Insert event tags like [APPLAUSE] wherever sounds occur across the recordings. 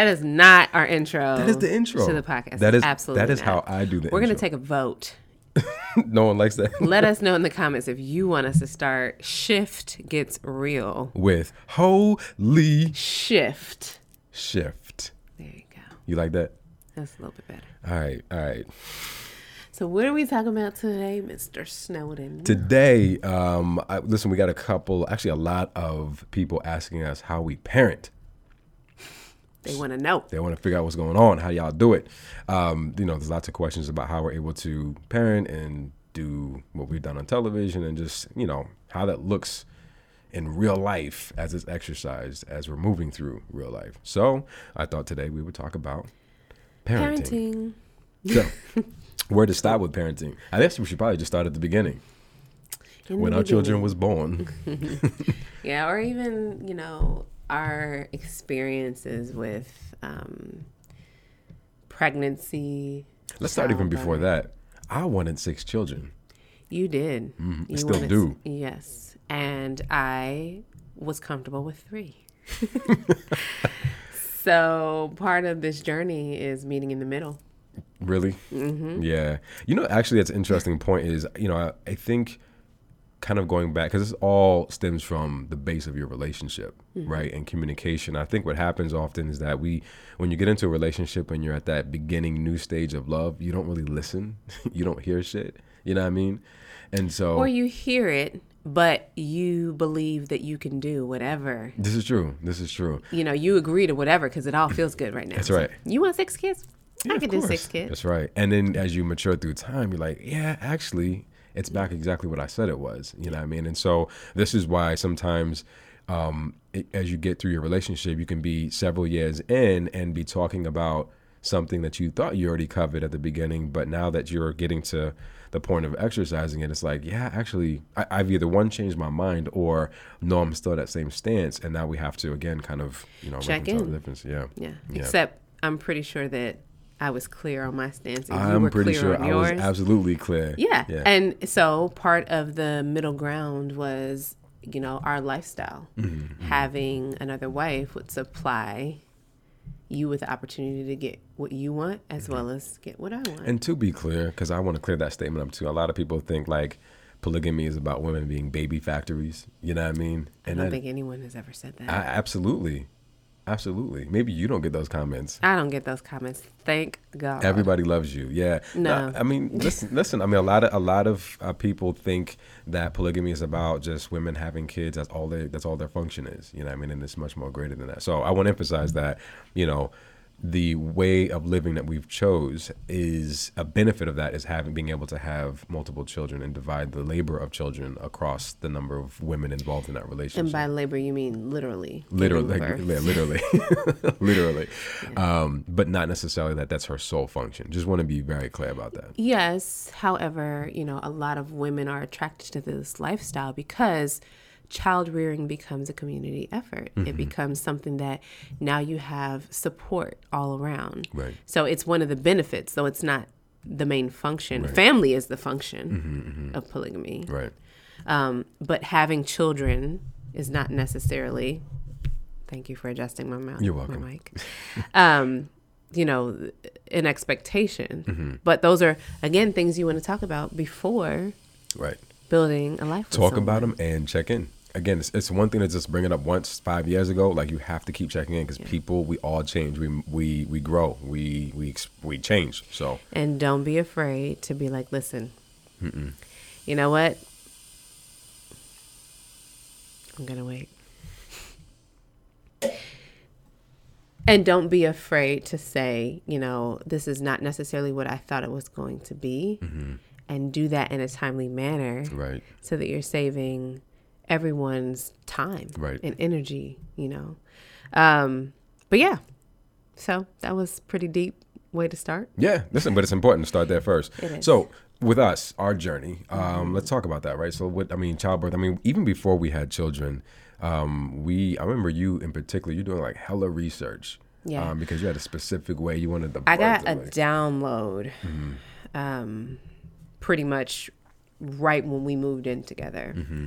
that is not our intro. That is the intro to the podcast. That is absolutely. That is not. how I do the We're gonna take a vote. [LAUGHS] no one likes that. Let us [LAUGHS] know in the comments if you want us to start. Shift gets real. With holy Shift. shift. There you go. You like that? That's a little bit better. All right, all right. So what are we talking about today, Mr. Snowden? Today, um, I, listen, we got a couple, actually, a lot of people asking us how we parent. They want to know. They want to figure out what's going on, how y'all do it. Um, you know, there's lots of questions about how we're able to parent and do what we've done on television and just, you know, how that looks in real life as it's exercised as we're moving through real life. So I thought today we would talk about parenting. Parenting. So, [LAUGHS] where to start with parenting? I guess we should probably just start at the beginning. In the when our children was born. [LAUGHS] Yeah, or even, you know, our experiences with um, pregnancy. Let's start even before that. I wanted six children. You did. I You still wanted- do. Yes. And I was comfortable with three. [LAUGHS] so part of this journey is meeting in the middle. Really? Mm-hmm. Yeah. You know, actually, that's an interesting point. Is you know, I, I think kind of going back because this all stems from the base of your relationship, mm-hmm. right? And communication. I think what happens often is that we, when you get into a relationship and you're at that beginning new stage of love, you don't really listen. [LAUGHS] you don't hear shit. You know what I mean? And so Or you hear it, but you believe that you can do whatever. this is true. This is true. You know, you agree to whatever because it all feels good right now. That's So, right. You want six kids? Yeah, I can do six kids. That's right. And then as you mature through time, you're like, yeah, actually, it's back exactly what I said it was. You know what I mean? And so this is why sometimes um, it, as you get through your relationship, you can be several years in and be talking about something that you thought you already covered at the beginning, but now that you're getting to the point of exercising it, it's like, yeah, actually, I, I've either one changed my mind or no, I'm still at that same stance, and now we have to again kind of you know Check in. the difference. Yeah, Yeah. Yeah. Except I'm pretty sure that I was clear on my stance. and I'm were pretty clear sure on I yours. was absolutely clear. Yeah. yeah. And so part of the middle ground was, you know, our lifestyle. Mm-hmm, Having another wife would supply you with the opportunity to get what you want as well as get what I want. Mm-hmm. And to be clear, because I want to clear that statement up too, a lot of people think like polygamy is about women being baby factories. You know what I mean? And I don't that, think anyone has ever said that. I, absolutely, absolutely. Maybe you don't get those comments. I don't get those comments. Thank God. Everybody loves you. Yeah. No. I mean, listen, [LAUGHS] listen. I mean, a lot of a lot of uh, people think that polygamy is about just women having kids. That's all they. That's all their function is. You know. what I mean, and it's much more greater than that. So I want to emphasize that. You know, the way of living that we've chose is a benefit of that is having being able to have multiple children and divide the labor of children across the number of women involved in that relationship. and by labor, you mean literally. literally, like, yeah, literally, [LAUGHS] [LAUGHS] literally, um, but not necessarily that that's her sole function. Just want to be very clear about that. Yes. However, you know, a lot of women are attracted to this lifestyle because child rearing becomes a community effort. Mm-hmm. It becomes something that now you have support all around. Right. So it's one of the benefits, though it's not the main function. Family is the function of polygamy. Right. Um, but having children is not necessarily. Thank you for adjusting my mouth. You're welcome. my mic. Um, you know, an expectation. Mm-hmm. But those are again things you want to talk about before Right. building a life. Talk about them and check in. Again, it's, it's one thing to just bring it up once five years ago. Like you have to keep checking in because people, we all change. We we we grow. We we we change. So And don't be afraid to be like, listen, you know what? I'm going to wait. And don't be afraid to say, you know, this is not necessarily what I thought it was going to be. Mm-hmm. And do that in a timely manner right. so that you're saving everyone's time Right. and energy, you know. Um, but yeah, so that was pretty deep way to start. Yeah, listen, but it's important to start there first. So, with us, our journey, um, let's talk about that, right? So, what I mean, childbirth. I mean, even before we had children, um, we I remember you in particular. You're doing like hella research, Yeah. um, because you had a specific way you wanted the. I got a look. download Mm-hmm. um, pretty much right when we moved in together. Mm-hmm.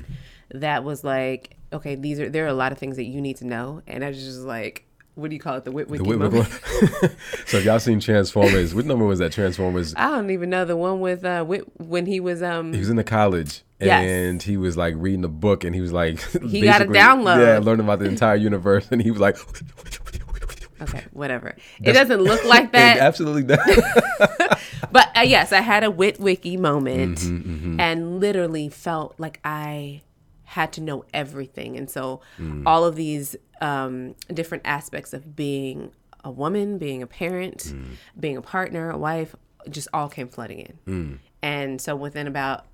That was like, okay, these are there are a lot of things that you need to know, and I was just like, what do you call it, the Witwicky The Whit- moment? [LAUGHS] so if y'all seen Transformers, what number was that? Transformers. I don't even know the one with uh Whit, when he was um He was in the college Yes. and he was like reading a book and he was like [LAUGHS] He got a download. Yeah, learning about the entire universe and he was like okay whatever. It doesn't look like [LAUGHS] It that, absolutely does. but uh, yes, I had a Witwicky moment Mm-hmm, and literally felt like I had to know everything, and so Mm. all of these um, different aspects of being a woman, being a parent, Mm. being a partner, a wife, just all came flooding in. Mm. And so within about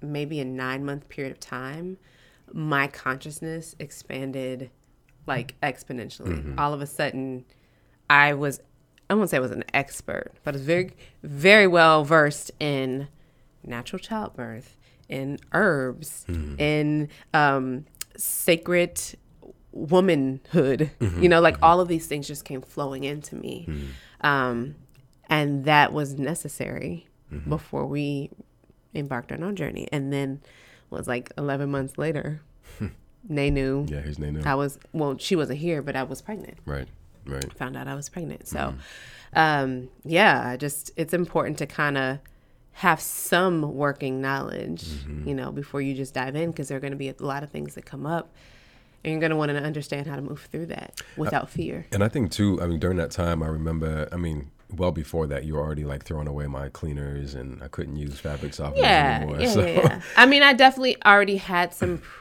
maybe a nine month period of time, my consciousness expanded like exponentially. Mm-hmm. All of a sudden, I was, I won't say I was an expert, but I was very, very well versed in natural childbirth, in herbs, in um, sacred womanhood. You know, like all of these things just came flowing into me. Um, and that was necessary before we embarked on our journey. And then was like 11 months later, [LAUGHS] Nenu yeah, his name. I was, well, she wasn't here, but I was pregnant. Right, right. Found out I was pregnant. So, um, yeah, just, it's important to kind of have some working knowledge, you know, before you just dive in because there are going to be a lot of things that come up. And you're going to want to understand how to move through that without fear. And I think too, I mean, during that time, I remember, I mean, well before that, you were already like throwing away my cleaners and I couldn't use fabric softeners Yeah, anymore. yeah, so, yeah, yeah. [LAUGHS] I mean, I definitely already had some [CLEARS THROAT]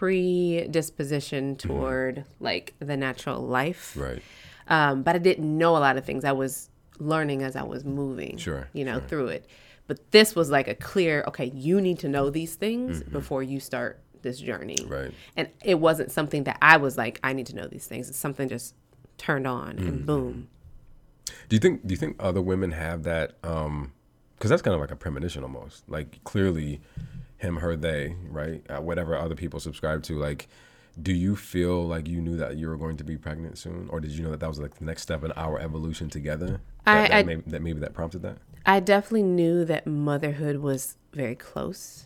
predisposition toward like the natural life, right. um, but I didn't know a lot of things. I was learning as I was moving, Sure, you know, sure. through it. But this was like a clear, okay, you need to know these things Mm-hmm. before you start this journey, Right. And it wasn't something that I was like, I need to know these things. It's something just turned on Mm-hmm. and boom. Do you think, do you think other women have that? Um, cause that's kind of like a premonition almost like clearly him, her, they, right. Uh, whatever other people subscribe to, like, do you feel like you knew that you were going to be pregnant soon, or did you know that that was like the next step in our evolution together? I- That, that, I- maybe, that maybe that prompted that. I definitely knew that motherhood was very close.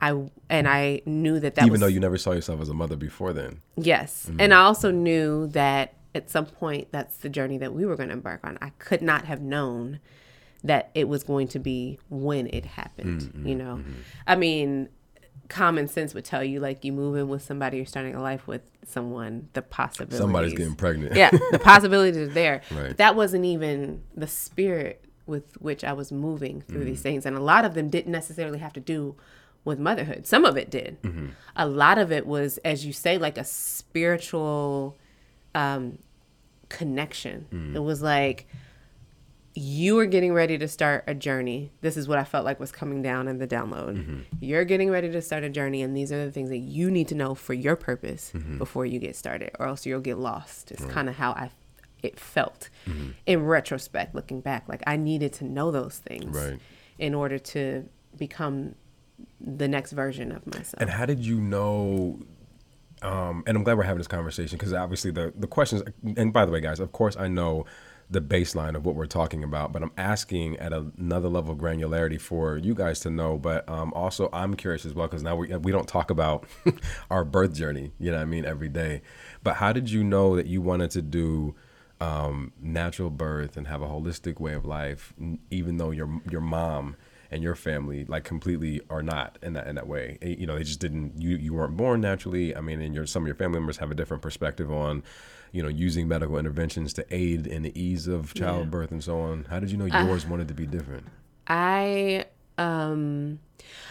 I and I knew that that Mm-hmm. Even was though you never saw yourself as a mother before then. yes, Mm-hmm. and I also knew that at some point that's the journey that we were going to embark on. I could not have known that it was going to be when it happened. Mm-hmm. You know, I mean, common sense would tell you like you move in with somebody, you're starting a life with someone, the possibility Somebody's getting pregnant. yeah, the [LAUGHS] possibilities are there. Right. But that wasn't even the spirit with which I was moving through these mm. things. And a lot of them didn't necessarily have to do with motherhood. Some of it did. Mm-hmm. A lot of it was, as you say, like a spiritual um, connection. Mm. It was like, you are getting ready to start a journey. This is what I felt like was coming down in the download. Mm-hmm. You're getting ready to start a journey, and these are the things that you need to know for your purpose mm-hmm. before you get started, or else you'll get lost. It's kind of how I it felt in retrospect, looking back. Like I needed to know those things Right. in order to become the next version of myself. And how did you know? Um, and I'm glad we're having this conversation because obviously the the questions. And by the way, guys, of course I know the baseline of what we're talking about, but I'm asking at another level of granularity for you guys to know. But um, also, I'm curious as well because now we we don't talk about [LAUGHS] our birth journey. You know, what I mean, every day. But how did you know that you wanted to do? Um, natural birth and have a holistic way of life, even though your your mom and your family like completely are not in that in that way. Eh, You know, they just didn't. You you weren't born naturally. I mean, and your some of your family members have a different perspective on, you know, using medical interventions to aid in the ease of childbirth and so on. How did you know yours wanted to be different? I um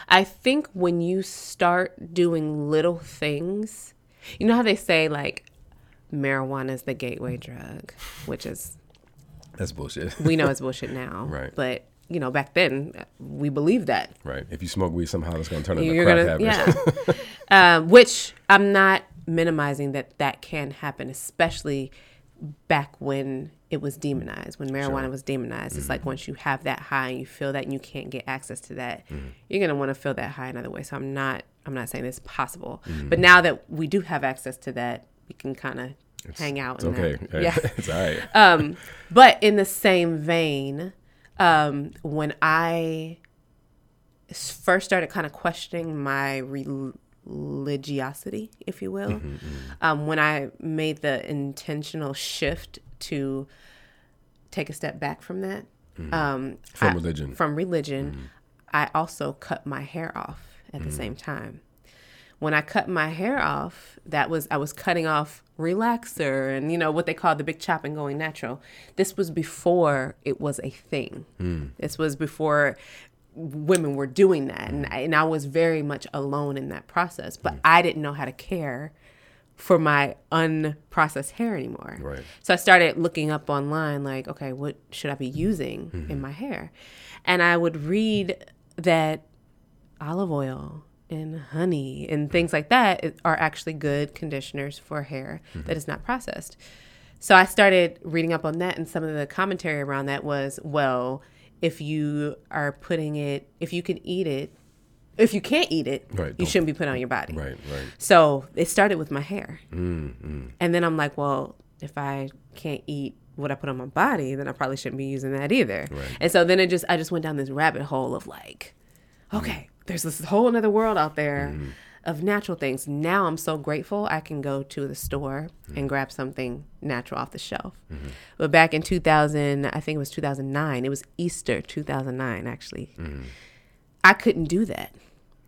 I think when you start doing little things, you know how they say like marijuana is the gateway drug, which is That's bullshit. we know it's [LAUGHS] bullshit now. Right. But you know, back then we believed that. right. If you smoke weed, somehow that's going to turn into You're crack gonna, habits. yeah. um, [LAUGHS] which I'm not minimizing that that can happen, especially back when it was demonized, when marijuana was demonized. It's like mm-hmm. once you have that high and you feel that and you can't get access to that, mm-hmm. you're gonna want to feel that high another way. So I'm not, I'm not saying it's possible, mm-hmm. but now that we do have access to that, we can kind of hang out. It's okay. That. Yeah. [LAUGHS] it's all right. [LAUGHS] Um, but in the same vein, um, I first started kind of questioning my religiosity, if you will. Um, when I made the intentional shift to take a step back from that, um, From I- religion. from religion, I also cut my hair off at the same time. When I cut my hair off, that was I was cutting off relaxer and you know what they call the big chop and going natural. This was before it was a thing. Hmm. This was before women were doing that, and I, and I was very much alone in that process. But hmm. I didn't know how to care for my unprocessed hair anymore. Right. So I started looking up online, like, okay, what should I be using in hmm. my hair? And I would read that olive oil and honey and things like that are actually good conditioners for hair mm-hmm. that is not processed. So I started reading up on that, and some of the commentary around that was, well, if you are putting it, if you can eat it, if you can't eat it, Right, you shouldn't be putting it on your body. Right, right. So it started with my hair. Mm-hmm. And then I'm like, well, if I can't eat what I put on my body, then I probably shouldn't be using that either. Right. And so then it just, I just went down this rabbit hole of like, okay, there's this whole another world out there mm-hmm. of natural things. Now I'm so grateful I can go to the store and mm-hmm. grab something natural off the shelf. Mm-hmm. But back in 2000, I think it was 2009, it was Easter 2009, actually. I couldn't do that.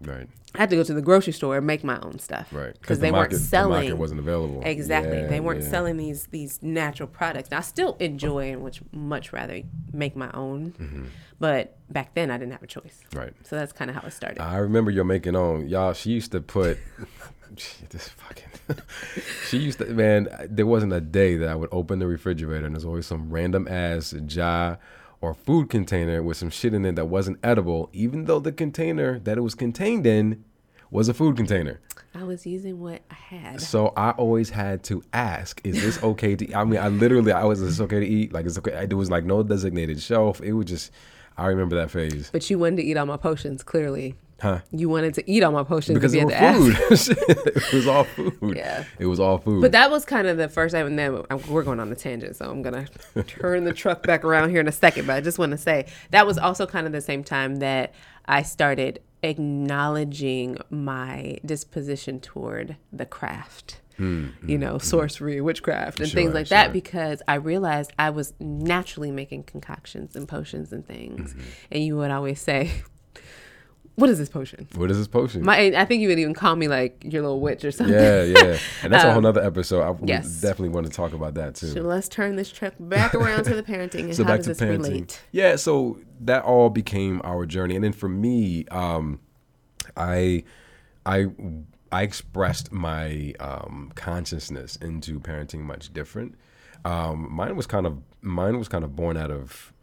Right, I had to go to the grocery store and make my own stuff. right. Because the they market- weren't selling. The market wasn't available. Exactly. Yeah, they weren't yeah. selling these these natural products. Now, I still enjoy and would much rather make my own. Mm-hmm. But back then, I didn't have a choice. Right. So that's kind of how it started. I remember your making own, y'all. She used to put [LAUGHS] this fucking. [LAUGHS] she used to man. There wasn't a day that I would open the refrigerator and there's always some random ass jar or food container with some shit in it that wasn't edible, even though the container that it was contained in was a food container. I was using what I had. So I always had to ask, "Is this okay to?" eat? I mean, I literally, I was, "Is this okay to eat?" Like, it's okay. There was like no designated shelf. It was just, I remember that phase, But you wanted to eat all my potions, clearly. huh? You wanted to eat all my potions Because to it was to ask. food. [LAUGHS] it was all food. Yeah. It was all food. But that was kind of the first time, and then we're going on the tangent, so I'm gonna turn the truck back around here in a second. But I just want to say that was also kind of the same time that I started acknowledging my disposition toward the craft. You know, sorcery, witchcraft, and things Hmm, Sure, like that, because I realized I was naturally making concoctions and potions and things. Mm-hmm. And you would always say, "What is this potion?" what is this potion? My, I think you would even call me like your little witch or something. yeah, yeah. And [LAUGHS] that's a whole nother episode. I Um, yes. definitely want to talk about that too. So let's turn this truck back around to the parenting and so how back does to this parenting. relate? Yeah, so that all became our journey, and then for me, um, I, I, I expressed my um, consciousness into parenting much different. Um, mine was kind of mine was kind of born out of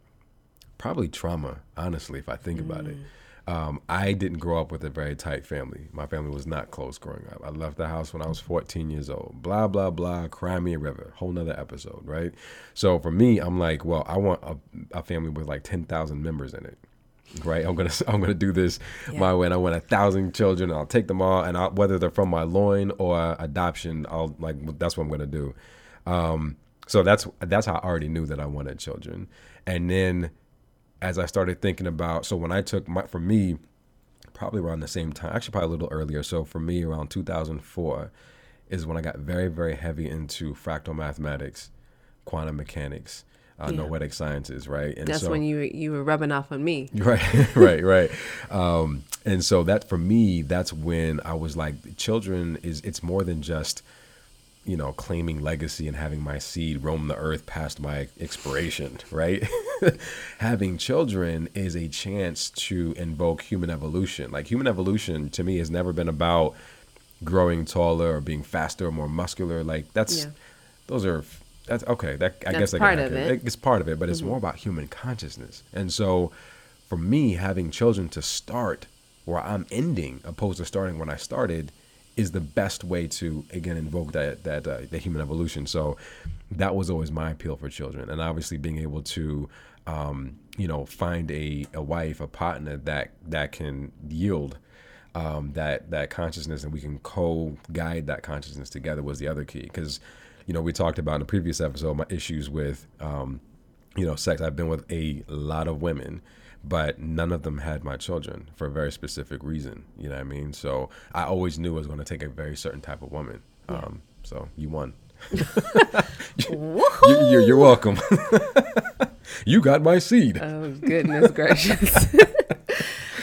probably trauma, honestly, if I think about it. Um, I didn't grow up with a very tight family. My family was not close growing up. I left the house when I was 14 years old. Blah, blah, blah. Cry me a river. Whole nother episode, right? So for me, I'm like, well, I want a, a family with like 10,000 members in it. Right, I'm gonna [LAUGHS] I'm gonna do this my way, and I want a thousand children. And I'll take them all, and I'll, whether they're from my loin or adoption, I'll like that's what I'm gonna do. Um, so that's that's how I already knew that I wanted children, and then as I started thinking about, so when I took my, for me, probably around the same time, actually probably a little earlier. So for me, around 2004 is when I got very, very heavy into fractal mathematics, quantum mechanics, uh, Yeah. noetic sciences, right? And That's so, when you you were rubbing off on me. [LAUGHS] Right, [LAUGHS] right, right. Um, and so that for me, that's when I was like, children is it's more than just, you know, claiming legacy and having my seed roam the earth past my expiration, right? [LAUGHS] having children is a chance to invoke human evolution. Like human evolution to me has never been about growing taller or being faster or more muscular. Like that's Yeah. those are that's okay. That I That's guess that part of it. Mm-hmm. It's part of it, but it's more about human consciousness. And so, for me, having children to start where I'm ending, opposed to starting when I started, is the best way to again invoke that that uh, the human evolution. So, that was always my appeal for children, and obviously being able to, um, you know, find a a wife, a partner that that can yield. Um, that that consciousness and we can co-guide that consciousness together was the other key because you know we talked about in the previous episode my issues with um, you know sex i've been with a lot of women but none of them had my children for a very specific reason. You know what I mean? So I always knew it was going to take a very certain type of woman. Um, so you won. [LAUGHS] you, you're, you're welcome. [LAUGHS] you got my seed. Oh goodness [LAUGHS] gracious.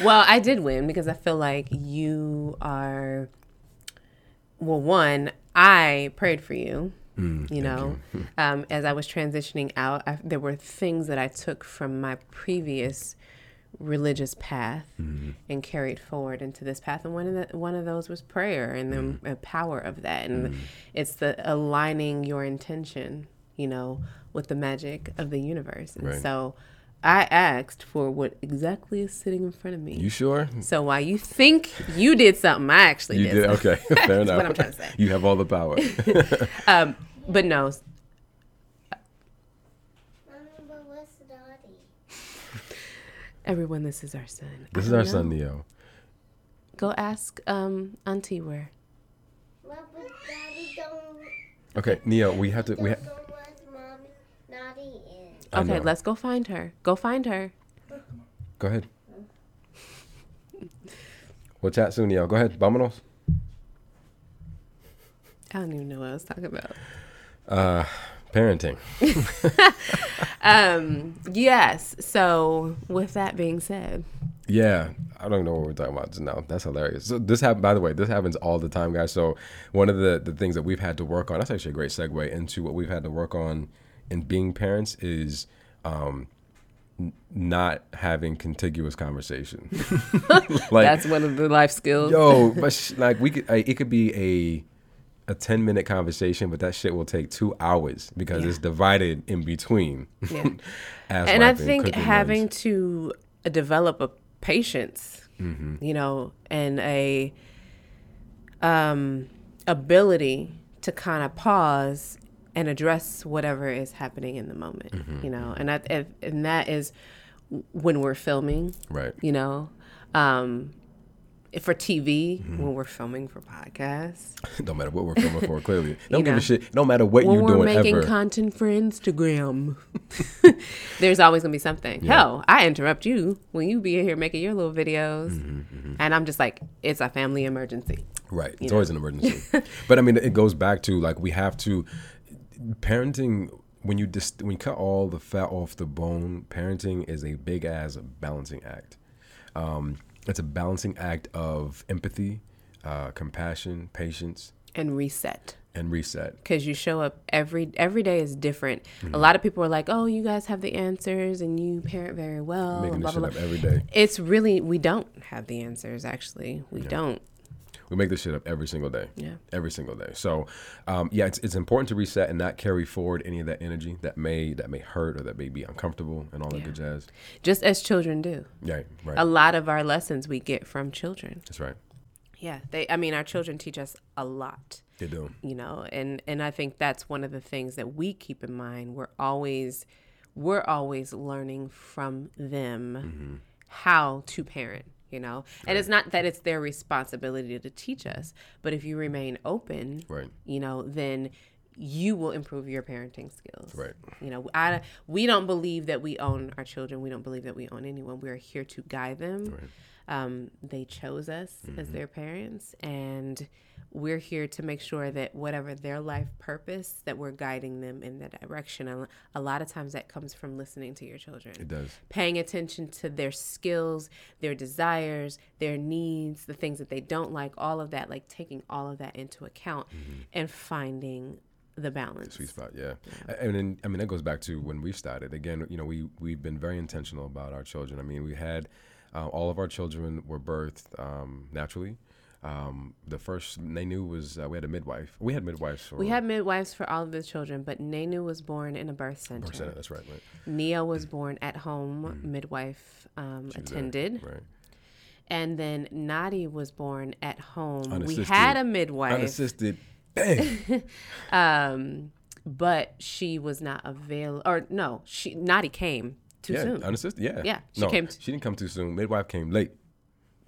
well, I did win because I feel like you are. Well, one, I prayed for you. you know, um, as I was transitioning out, I, there were things that I took from my previous religious path and carried forward into this path, and one of the, one of those was prayer and the uh, power of that, and it's the aligning your intention, you know, with the magic of the universe, and Right. so. I asked for what exactly is sitting in front of me. You sure? so while you think you did something, I actually You did. did okay. [LAUGHS] [LAUGHS] Fair That's enough. what I'm trying to say. You have all the power. [LAUGHS] Um, but no, Mama, but what's naughty? Everyone, this is our son. I this is our know. son Neo. Go ask um Auntie where. Mama, but daddy don't, Okay, Neo, we have to. We ha- don't know what mommy naughty is. I Okay, let's go find her. Go find her. Go ahead. We'll chat soon, Neo. Go ahead. Vámonos. I don't even know what I was talking about. Uh, parenting. [LAUGHS] Um, yes. So with that being said, Yeah, I don't know what we're talking about just now. That's hilarious. So this happened, By the way, this happens all the time, guys. So one of the the things that we've had to work on. That's actually a great segue into what we've had to work on in being parents is um, not having contiguous conversation. [LAUGHS] like that's one of the life skills. yo, but sh- like we could, it could be a a ten minute conversation, but that shit will take two hours because Yeah. it's divided in between. Yeah. [LAUGHS] And I think having runs. to uh, develop a patience, Mm-hmm. you know, and a um, ability to kind of pause and address whatever is happening in the moment, Mm-hmm. you know, and that and that is when we're filming, right. you know. Um, for TV, Mm-hmm. when we're filming for podcasts, [LAUGHS] Don't matter what we're filming for. Clearly, [LAUGHS] don't You give know. a shit. No matter what you're doing. we're making ever. content for Instagram, [LAUGHS] there's always gonna be something. Hell, I interrupt you when you be in here making your little videos, Mm-hmm, and I'm just like, it's a family emergency. Right. It's always an emergency. but I mean, it goes back to like we have to parenting. When you dis- when you cut all the fat off the bone, parenting is a big ass balancing act. Um, it's a balancing act of empathy, uh, compassion, patience, And reset and reset. because you show up every every day is different. Mm-hmm. A lot of people are like, "Oh, you guys have the answers and you parent very well." Making and this blah, shit blah, up every day. It's really we don't have the answers. Actually, we don't. We make this shit up every single day. Yeah. Every single day. So, um, yeah, it's, it's important to reset and not carry forward any of that energy that may that may hurt or that may be uncomfortable and all that good jazz. Just as children do. Yeah, right. A lot of our lessons we get from children. That's right. Yeah, they. I mean, our children teach us a lot. They do. you know and and i think that's one of the things that we keep in mind we're always we're always learning from them how to parent you know? And it's not that it's their responsibility to teach us but if you remain open Right. you know then you will improve your parenting skills. Right. you know i we don't believe that we own our children. We don't believe that we own anyone. We're here to guide them. Um, they chose us as their parents and we're here to make sure that whatever their life purpose that we're guiding them in that direction and a lot of times that comes from listening to your children It does. paying attention to their skills, their desires, their needs, the things that they don't like, all of that, like taking all of that into account and finding the balance. Sweet spot, yeah. A- And then, I mean, that goes back to when we started. Again, you know, we we've been very intentional about our children. I mean, we had uh, all of our children were birthed um, naturally. Um, the first knew was uh, we had a midwife. We had midwives for We had midwives for all of the children, but Nenu was born in a birth center. birth center. That's right, right. Neo was born at home, midwife um, was there, attended. right. And then Nadi was born at home. We had a midwife. Unassisted. [LAUGHS] Bang. Um, but she was not available. Or no, she Nadi came too yeah, soon. unassisted. Yeah. Yeah, she no, came t- she didn't come too soon. Midwife came late.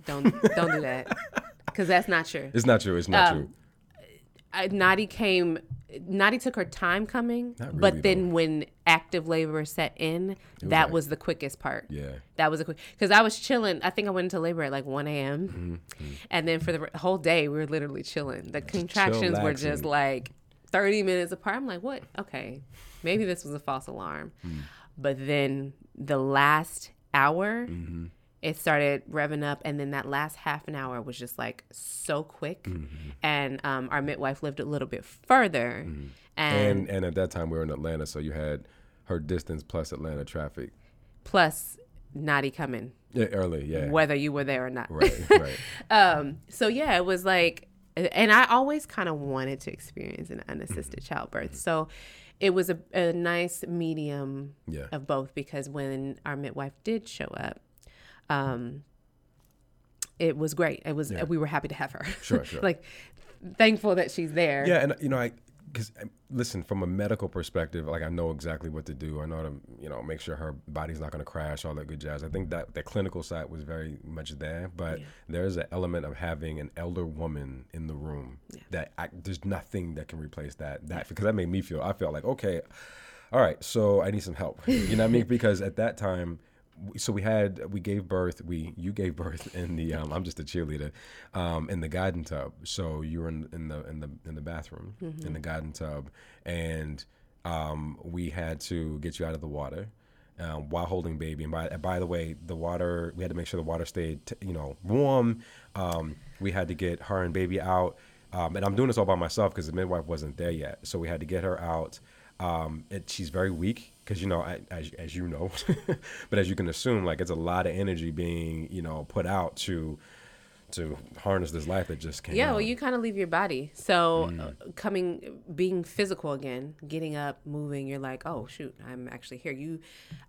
Don't don't do that [LAUGHS] because that's not true. It's not true. It's not Um, true. I, Nadi came. Nadi took her time coming, Not really, but then when active labor set in, that like- was the quickest part. Yeah. That was a quick because I was chilling. I think I went into labor at like 1 a.m. Mm-hmm, And then for the whole day, we were literally chilling. The contractions were just like 30 minutes apart. I'm like, what? Okay, maybe this was a false alarm. Hmm. But then the last hour, Mm-hmm. It started revving up. And then that last half an hour was just like so quick. Mm-hmm. And um, our midwife lived a little bit further. Mm-hmm. And, And and at that time we were in Atlanta, so you had her distance plus Atlanta traffic. plus, Nadi coming, Yeah, early, yeah. whether you were there or not. Right, right. [LAUGHS] um so yeah it was like and i always kind of wanted to experience an unassisted childbirth so it was a, a nice medium Yeah. of both because when our midwife did show up um it was great it was Yeah. we were happy to have her Sure, [LAUGHS] sure. like thankful that she's there Yeah, and you know, I because listen, from a medical perspective, like I know exactly what to do. I know how to, you know, make sure her body's not going to crash, all that good jazz. I think that the clinical side was very much there, but there's an element of having an elder woman in the room that I, there's nothing that can replace that. That because that made me feel. I felt like okay, all right, so I need some help. You know what I mean? [LAUGHS] Because at that time. So we had we gave birth we you gave birth in the um, I'm just a cheerleader um, in the garden tub. So you were in, in the in the in the bathroom in the garden tub. And um, we had to get you out of the water um, while holding baby. And by by the way the water we had to make sure the water stayed t- you know warm. Um, we had to get her and baby out. Um, and I'm doing this all by myself because the midwife wasn't there yet. So we had to get her out. Um, it, she's very weak because you know I, as, as you know [LAUGHS] but as you can assume like it's a lot of energy being you know put out to to harness this life that just came Yeah, out. well, you kind of leave your body. So Mm. uh, coming, being physical again, getting up, moving, you're like, oh shoot, I'm actually here. You,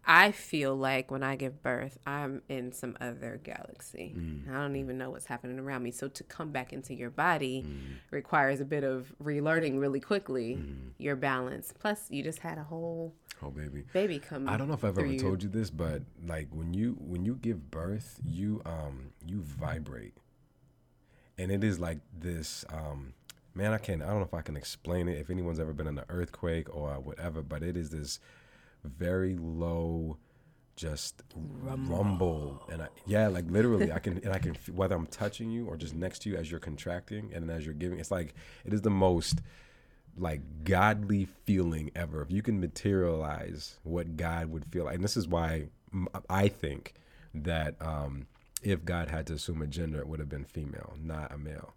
I feel like when I give birth, I'm in some other galaxy. Mm. I don't even know what's happening around me. So to come back into your body Mm. requires a bit of relearning really quickly Mm. your balance. Plus, you just had a whole oh baby baby come. I don't know if I've ever you. told you this, but like when you when you give birth, you um you vibrate, and it is like this. Um, man, I can't. I don't know if I can explain it. If anyone's ever been in an earthquake or whatever, but it is this very low, just rumble, and I, yeah, like literally, I can and I can whether I'm touching you or just next to you as you're contracting and as you're giving. It's like it is the most like godly feeling ever. If you can materialize what God would feel like, and this is why I think that um, if God had to assume a gender, it would have been female, not a male.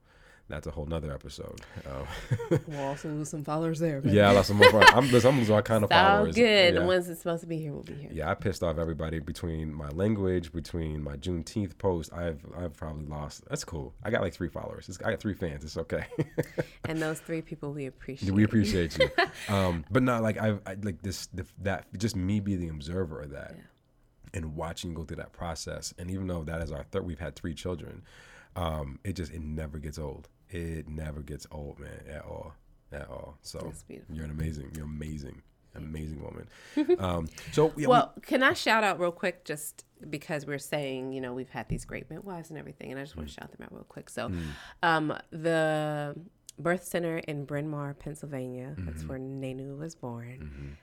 That's a whole nother episode. Uh, [LAUGHS] We'll also lose some followers there. but- yeah, I lost some more. followers. I'm, I'm losing all kind of So followers. good. Yeah. The ones that's supposed to be here will be here. Yeah, I pissed off everybody between my language, between my Juneteenth post. I've I've probably lost. That's cool. I got like three followers. It's, I got three fans. It's okay. [LAUGHS] And those three people we appreciate. we appreciate you. [LAUGHS] Um, but not like I've I, like this the, that just me being the observer of that and watching go through that process. And even though that is our third, we've had three children. Um, it just it never gets old. It never gets old, man, at all, at all. So That's you're an amazing, you're amazing, amazing woman. [LAUGHS] Um, so yeah, we- Well, can I shout out real quick just because we're saying, you know, we've had these great midwives and everything, and I just Mm. want to shout them out real quick. So, um, the birth center in Bryn Mawr, Pennsylvania, that's Mm-hmm. where Nenu was born,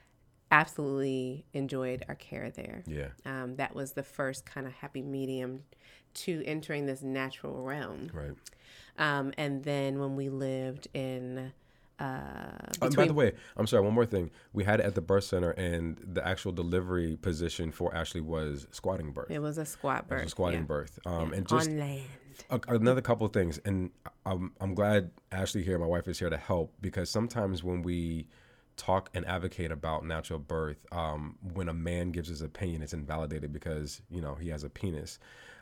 absolutely enjoyed our care there. yeah, Um, that was the first kind of happy medium to entering this natural realm. right. Um, and then when we lived in, uh, Oh, by the way, I'm sorry. One more thing. We had it at the birth center, and the actual delivery position for Ashley was squatting birth. it was a squat It birth. was a squatting yeah. birth. Um, and just on land. a, another couple of things, and I'm I'm glad Ashley here, my wife is here to help because sometimes when we talk and advocate about natural birth, um, when a man gives his opinion, it's invalidated because you know he has a penis.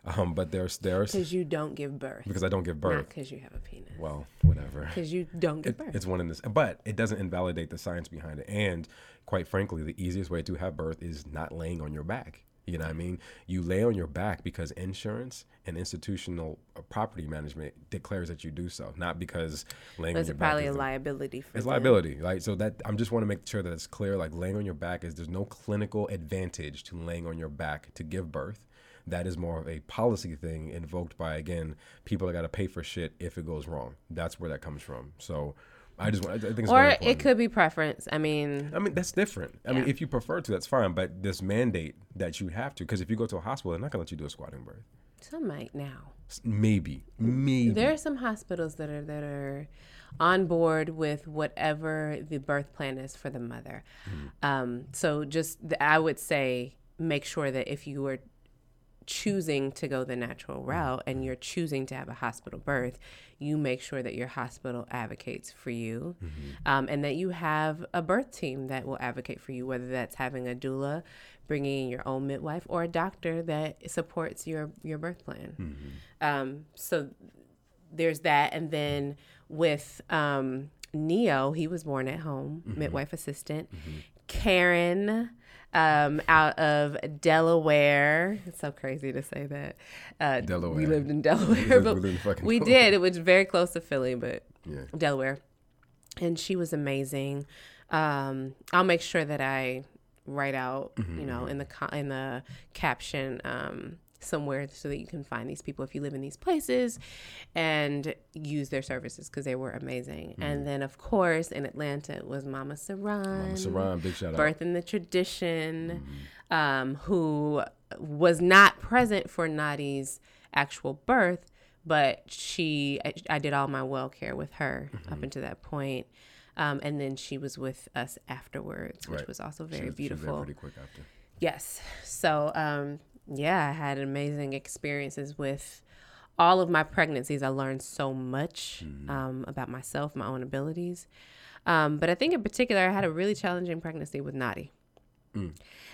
Um, but there's there's Because you don't give birth. because I don't give birth. Not because you have a penis. Well, whatever. Because you don't give It- birth. it's one in this, but it doesn't invalidate the science behind it. And quite frankly, the easiest way to have birth is not laying on your back. You know what I mean? You lay on your back because insurance and institutional uh, property management declares that you do so, not because laying There's on your back probably a liability for it's them. liability, right? So that I'm just want to make sure that it's clear. Like laying on your back is there's no clinical advantage to laying on your back to give birth. That is more of a policy thing invoked by again people that got to pay for shit if it goes wrong. That's where that comes from. So I just want. I think it's or it could be preference. I mean, I mean, that's different. I mean, if you prefer to, that's fine. But this mandate that you have to, because if you go to a hospital, they're not gonna let you do a squatting birth. some might now. Maybe, maybe. There are some hospitals that are that are on board with whatever the birth plan is for the mother. Um, so just th- I would say make sure that if you are choosing to go the natural route and you're choosing to have a hospital birth, you make sure that your hospital advocates for you um, and that you have a birth team that will advocate for you, whether that's having a doula, bringing in your own midwife, or a doctor that supports your, your birth plan. Um, so there's that. And then with um, Neo, he was born at home, midwife assistant. Karen um, out of Delaware. It's so crazy to say that. Uh, We lived in Delaware, lived- we lived in we Delaware. did. It was very close to Philly, but Yeah. Delaware. And she was amazing. Um, I'll make sure that I write out, you know, in the co- in the caption um, somewhere so that you can find these people if you live in these places and use their services because they were amazing. And then, of course, in Atlanta it was Mama Saran. Mama Saran, big shout out. Birth in the Tradition, um, who was not present for Nadi's actual birth, but she, I, I did all my well care with her up until that point. Um, and then she was with us afterwards, which Right. was also She very was- she was there beautiful. Pretty quick after. Yes. So, um, yeah, I had amazing experiences with all of my pregnancies. I learned so much um, about myself, my own abilities. Um, but I think in particular, I had a really challenging pregnancy with Nadi.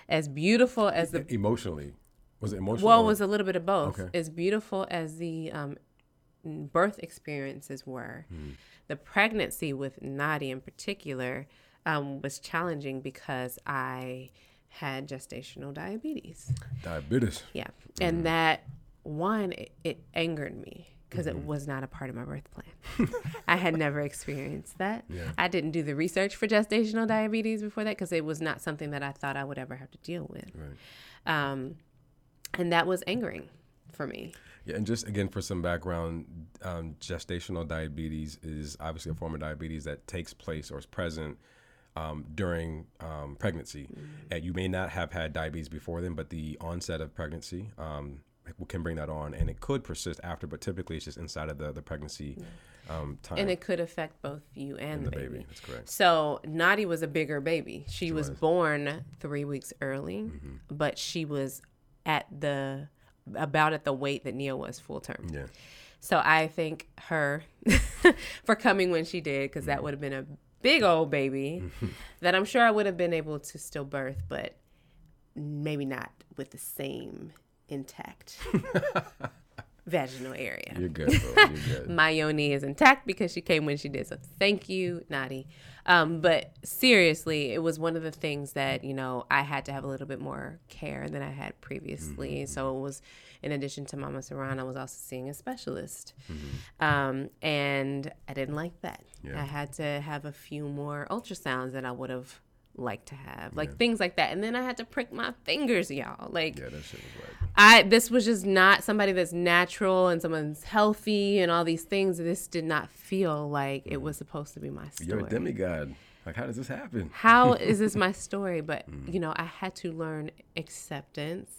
As beautiful as the Emotionally, was it emotional? well, it was a little bit of both. Okay. As beautiful as the um, birth experiences were, Hmm. the pregnancy with Nadi in particular um, was challenging because I had gestational diabetes. diabetes. Yeah. Mm-hmm. And that one, it, it angered me because Mm-hmm. it was not a part of my birth plan. I had never [LAUGHS] experienced that. Yeah. I didn't do the research for gestational diabetes before that because it was not something that I thought I would ever have to deal with. Right. Um, and that was angering for me. Yeah, and just again for some background, um, gestational diabetes is obviously a form of diabetes that takes place or is present um, during um, pregnancy. And you may not have had diabetes before then, but the onset of pregnancy um, can bring that on, and it could persist after. But typically, it's just inside of the the pregnancy um, time And it could affect both you and, and the, baby. baby. That's correct. So Nadi was a bigger baby. She, was, was. born three weeks early, but she was at the about at the weight that Neo was full term. Yeah. So I thank her [LAUGHS] for coming when she did, because that would have been a big old baby [LAUGHS] that I'm sure I would have been able to still birth, but maybe not with the same intact [LAUGHS] vaginal area. You're good, bro. You're [LAUGHS] good. My yoni is intact because she came when she did. So thank you, Nadi. Um, but seriously, it was one of the things that you know I had to have a little bit more care than I had previously. So it was, in addition to Mama Saran, I was also seeing a specialist, mm-hmm. um, and I didn't like that. Yeah. I had to have a few more ultrasounds that I would have liked to have, like things like that. And then I had to prick my fingers, y'all. Like Yeah, that shit was like. I this was just not somebody that's natural and someone's healthy and all these things. This did not feel like it was mm-hmm. supposed to be my story. You're a demigod. Like, how does this happen? How [LAUGHS] is this my story? But mm-hmm. you know, I had to learn acceptance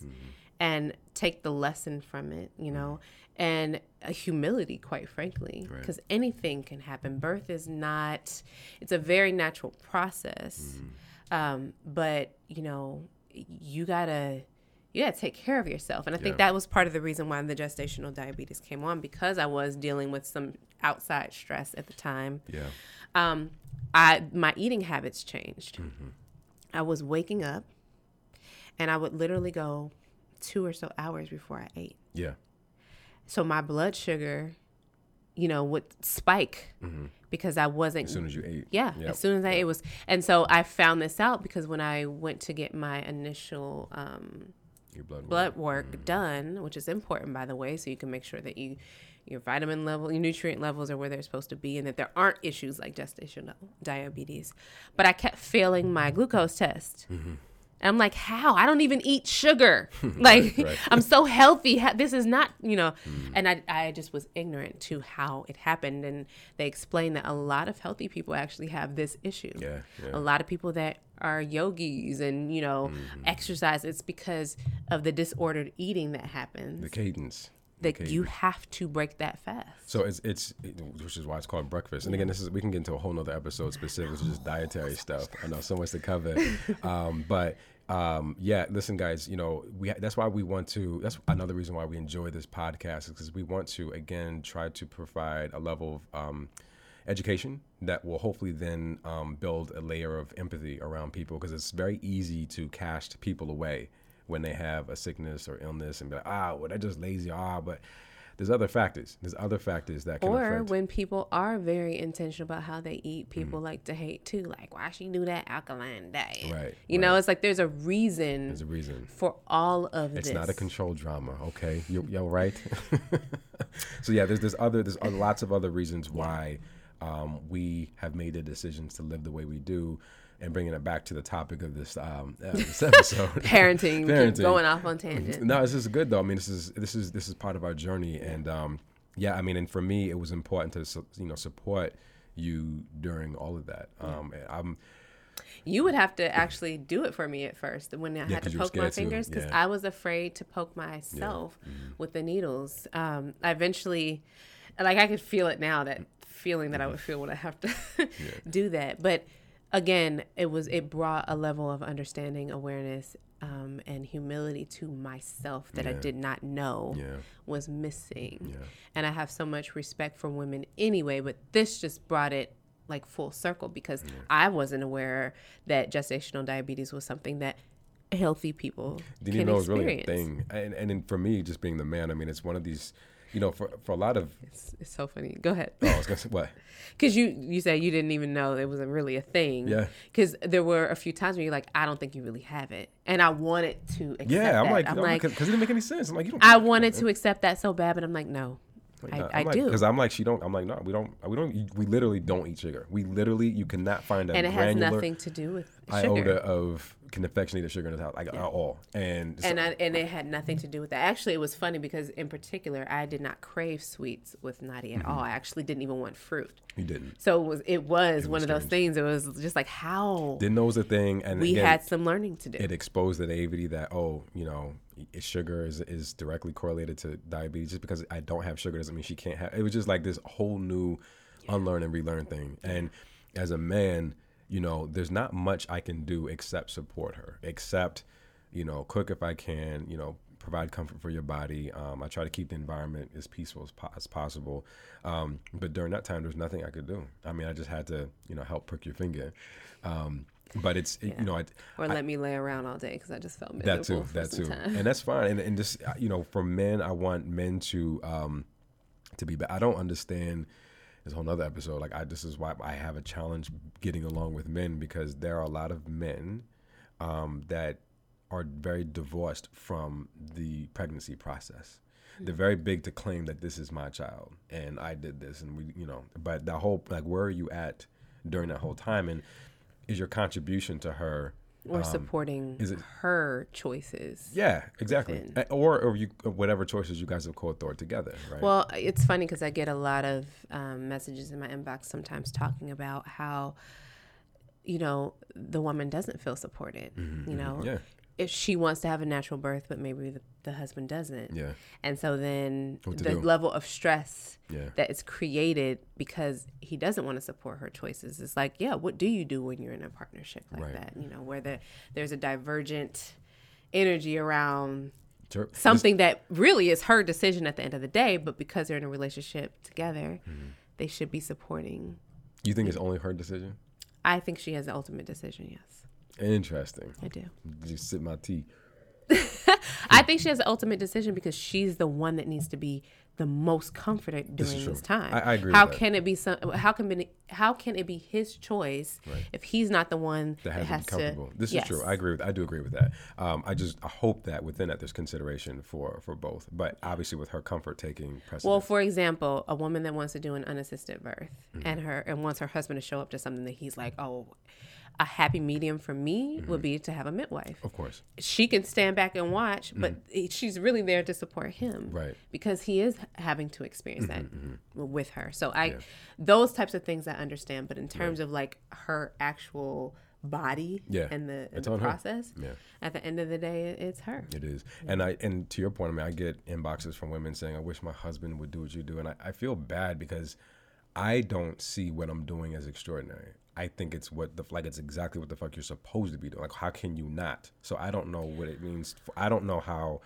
and take the lesson from it. You know, and a humility, quite frankly, Right. because anything can happen. Birth is not. It's a very natural process, um, but you know, you gotta you gotta take care of yourself. And I think that was part of the reason why the gestational diabetes came on because I was dealing with some outside stress at the time. Yeah. Um, I my eating habits changed. I was waking up, and I would literally go two or so hours before I ate. Yeah. So my blood sugar, you know, would spike mm-hmm. because I wasn't As soon as you ate. yeah, Yep. as soon as I it was, and so I found this out because when I went to get my initial um, Your blood. work. blood work mm-hmm. done, which is important by the way, so you can make sure that you your vitamin level, your nutrient levels are where they're supposed to be, and that there aren't issues like gestational diabetes. But I kept failing my glucose test. Mm-hmm. And I'm like, how? I don't even eat sugar. [LAUGHS] Like, right. [LAUGHS] I'm so healthy. This is not, you know. And I, I just was ignorant to how it happened. And they explained that a lot of healthy people actually have this issue. Yeah, yeah. A lot of people that are yogis and, you know, Mm-hmm. exercise, it's because of the disordered eating that happens. The cadence. That you have to break that fast. So it's it's which is why it's called breakfast. And again, this is we can get into a whole nother episode specific to just dietary stuff. I know so much to cover, [LAUGHS] um, but um, yeah, listen, guys. You know, we that's why we want to. That's another reason why we enjoy this podcast is because we want to again try to provide a level of um, education that will hopefully then um, build a layer of empathy around people because it's very easy to cast people away when they have a sickness or illness and be like, ah, well, they're just lazy, ah, but there's other factors. There's other factors that can Or affect. when people are very intentional about how they eat, people like to hate too. Like, why she do that alkaline diet? Right, You know, it's like there's a reason There's a reason. for all of It's this. It's not a control drama, okay? You, you're right. [LAUGHS] so yeah, there's there's other there's lots of other reasons why um, we have made the decisions to live the way we do, and bringing it back to the topic of this um, uh, [LAUGHS] this episode. Parenting, Parenting. going off on tangent. No, this is good though. I mean, this is this is this is part of our journey, and um, yeah, I mean, and for me, it was important to you know support you during all of that. Um, and I'm You would have to actually do it for me at first when I had to poke my fingers because yeah. I was afraid to poke myself Mm-hmm. with the needles. Um, I eventually, like, I could feel it now that feeling that I would feel when I have to [LAUGHS] do that. But again, it was it brought a level of understanding, awareness, um, and humility to myself that I did not know Yeah. was missing. Yeah. And I have so much respect for women anyway, but this just brought it like full circle because I wasn't aware that gestational diabetes was something that healthy people didn't can even know it was really a thing. And and for me, just being the man, I mean, it's one of these, you know, for for a lot of. It's, it's so funny. Go ahead. Oh, I was gonna say what? [LAUGHS] Because you you said you didn't even know it wasn't really a thing. Yeah. Because there were a few times where you're like, I don't think you really have it, and I wanted to accept Yeah, I'm that. like, I'm I'm like, because it didn't make any sense. I'm like, you don't. I wanted to accept that so bad, but I'm like, no, I, I do. because I'm like, she don't. I'm like, no, we don't. We don't. We literally don't eat sugar. We literally, you cannot find a and it has nothing to do with iota sugar. of confectionated sugar in the house, like at all. And, so- and I, and it had nothing to do with that. Actually, it was funny because in particular, I did not crave sweets with Nadia Mm-hmm. at all. I actually didn't even want fruit. you didn't. So it was it was one was of those things. It was just like how Didn't know it was a thing. And we again, had some learning to do. it exposed the naivety that oh, you know, sugar is is directly correlated to diabetes. Just because I don't have sugar doesn't mean she can't have. It was just like this whole new unlearn and relearn thing. And as a man, you know, there's not much I can do except support her, except you know, cook if I can, you know, provide comfort for your body. Um, I try to keep the environment as peaceful as, po- as possible. Um, but during that time, there's nothing I could do. I mean, I just had to, you know, help prick your finger. Um, but it's, it- you know, I, or let me lay around all day because I just felt that too, that too, time. and that's fine. And and just uh, you know, for men, I want men to um to be. But I don't understand. This whole other episode. Like I, this is why I have a challenge getting along with men because there are a lot of men um, that are very divorced from the pregnancy process. They're very big to claim that this is my child and I did this and we, you know, but the whole like where are you at during that whole time and is your contribution to her or supporting um, is it- her choices. yeah, exactly. Within. Or or you whatever choices you guys have co-authored together, right? Well, it's funny because I get a lot of um, messages in my inbox sometimes talking about how, you know, the woman doesn't feel supported. You know, Mm-hmm, Yeah. If she wants to have a natural birth, but maybe the, the husband doesn't. Yeah. And so then What the level of stress Yeah. that is created because he doesn't want to support her choices is like, yeah, what do you do when you're in a partnership like Right. that? You know, where the, there's a divergent energy around Sure. something that really is her decision at the end of the day, but because they're in a relationship together, Mm-hmm. they should be supporting. You think it's only her decision? I think she has the ultimate decision. Yes, Interesting. I do. Just sip my tea. [LAUGHS] I think she has the ultimate decision because she's the one that needs to be the most comforted during true. this time. I- I agree How with that. can it be some? How can be? How can it be his choice if he's not the one That has, has to be comfortable. This Yes. is true. I agree with. I do agree with that. Um, I just I hope that within that there's consideration for for both, but obviously with her comfort taking precedence. Well, for example, a woman that wants to do an unassisted birth Mm-hmm. and her and wants her husband to show up to something that he's like, oh, a happy medium for me Mm-hmm. would be to have a midwife. Of course. She can stand back and watch, but she's really there to support him, Mm. Right. Mm-hmm, Because he is having to experience that with her. So I, those types of things I understand, but in terms of like her actual body Yeah. and the, and the on her. process, Yeah. at the end of the day, it's her. It is. And I and to your point, I mean, I get inboxes from women saying, I wish my husband would do what you do. And I, I feel bad because I don't see what I'm doing as extraordinary. I think it's what the like it's exactly what the fuck you're supposed to be doing. Like how can you not? So I don't know what it means. For, I don't know how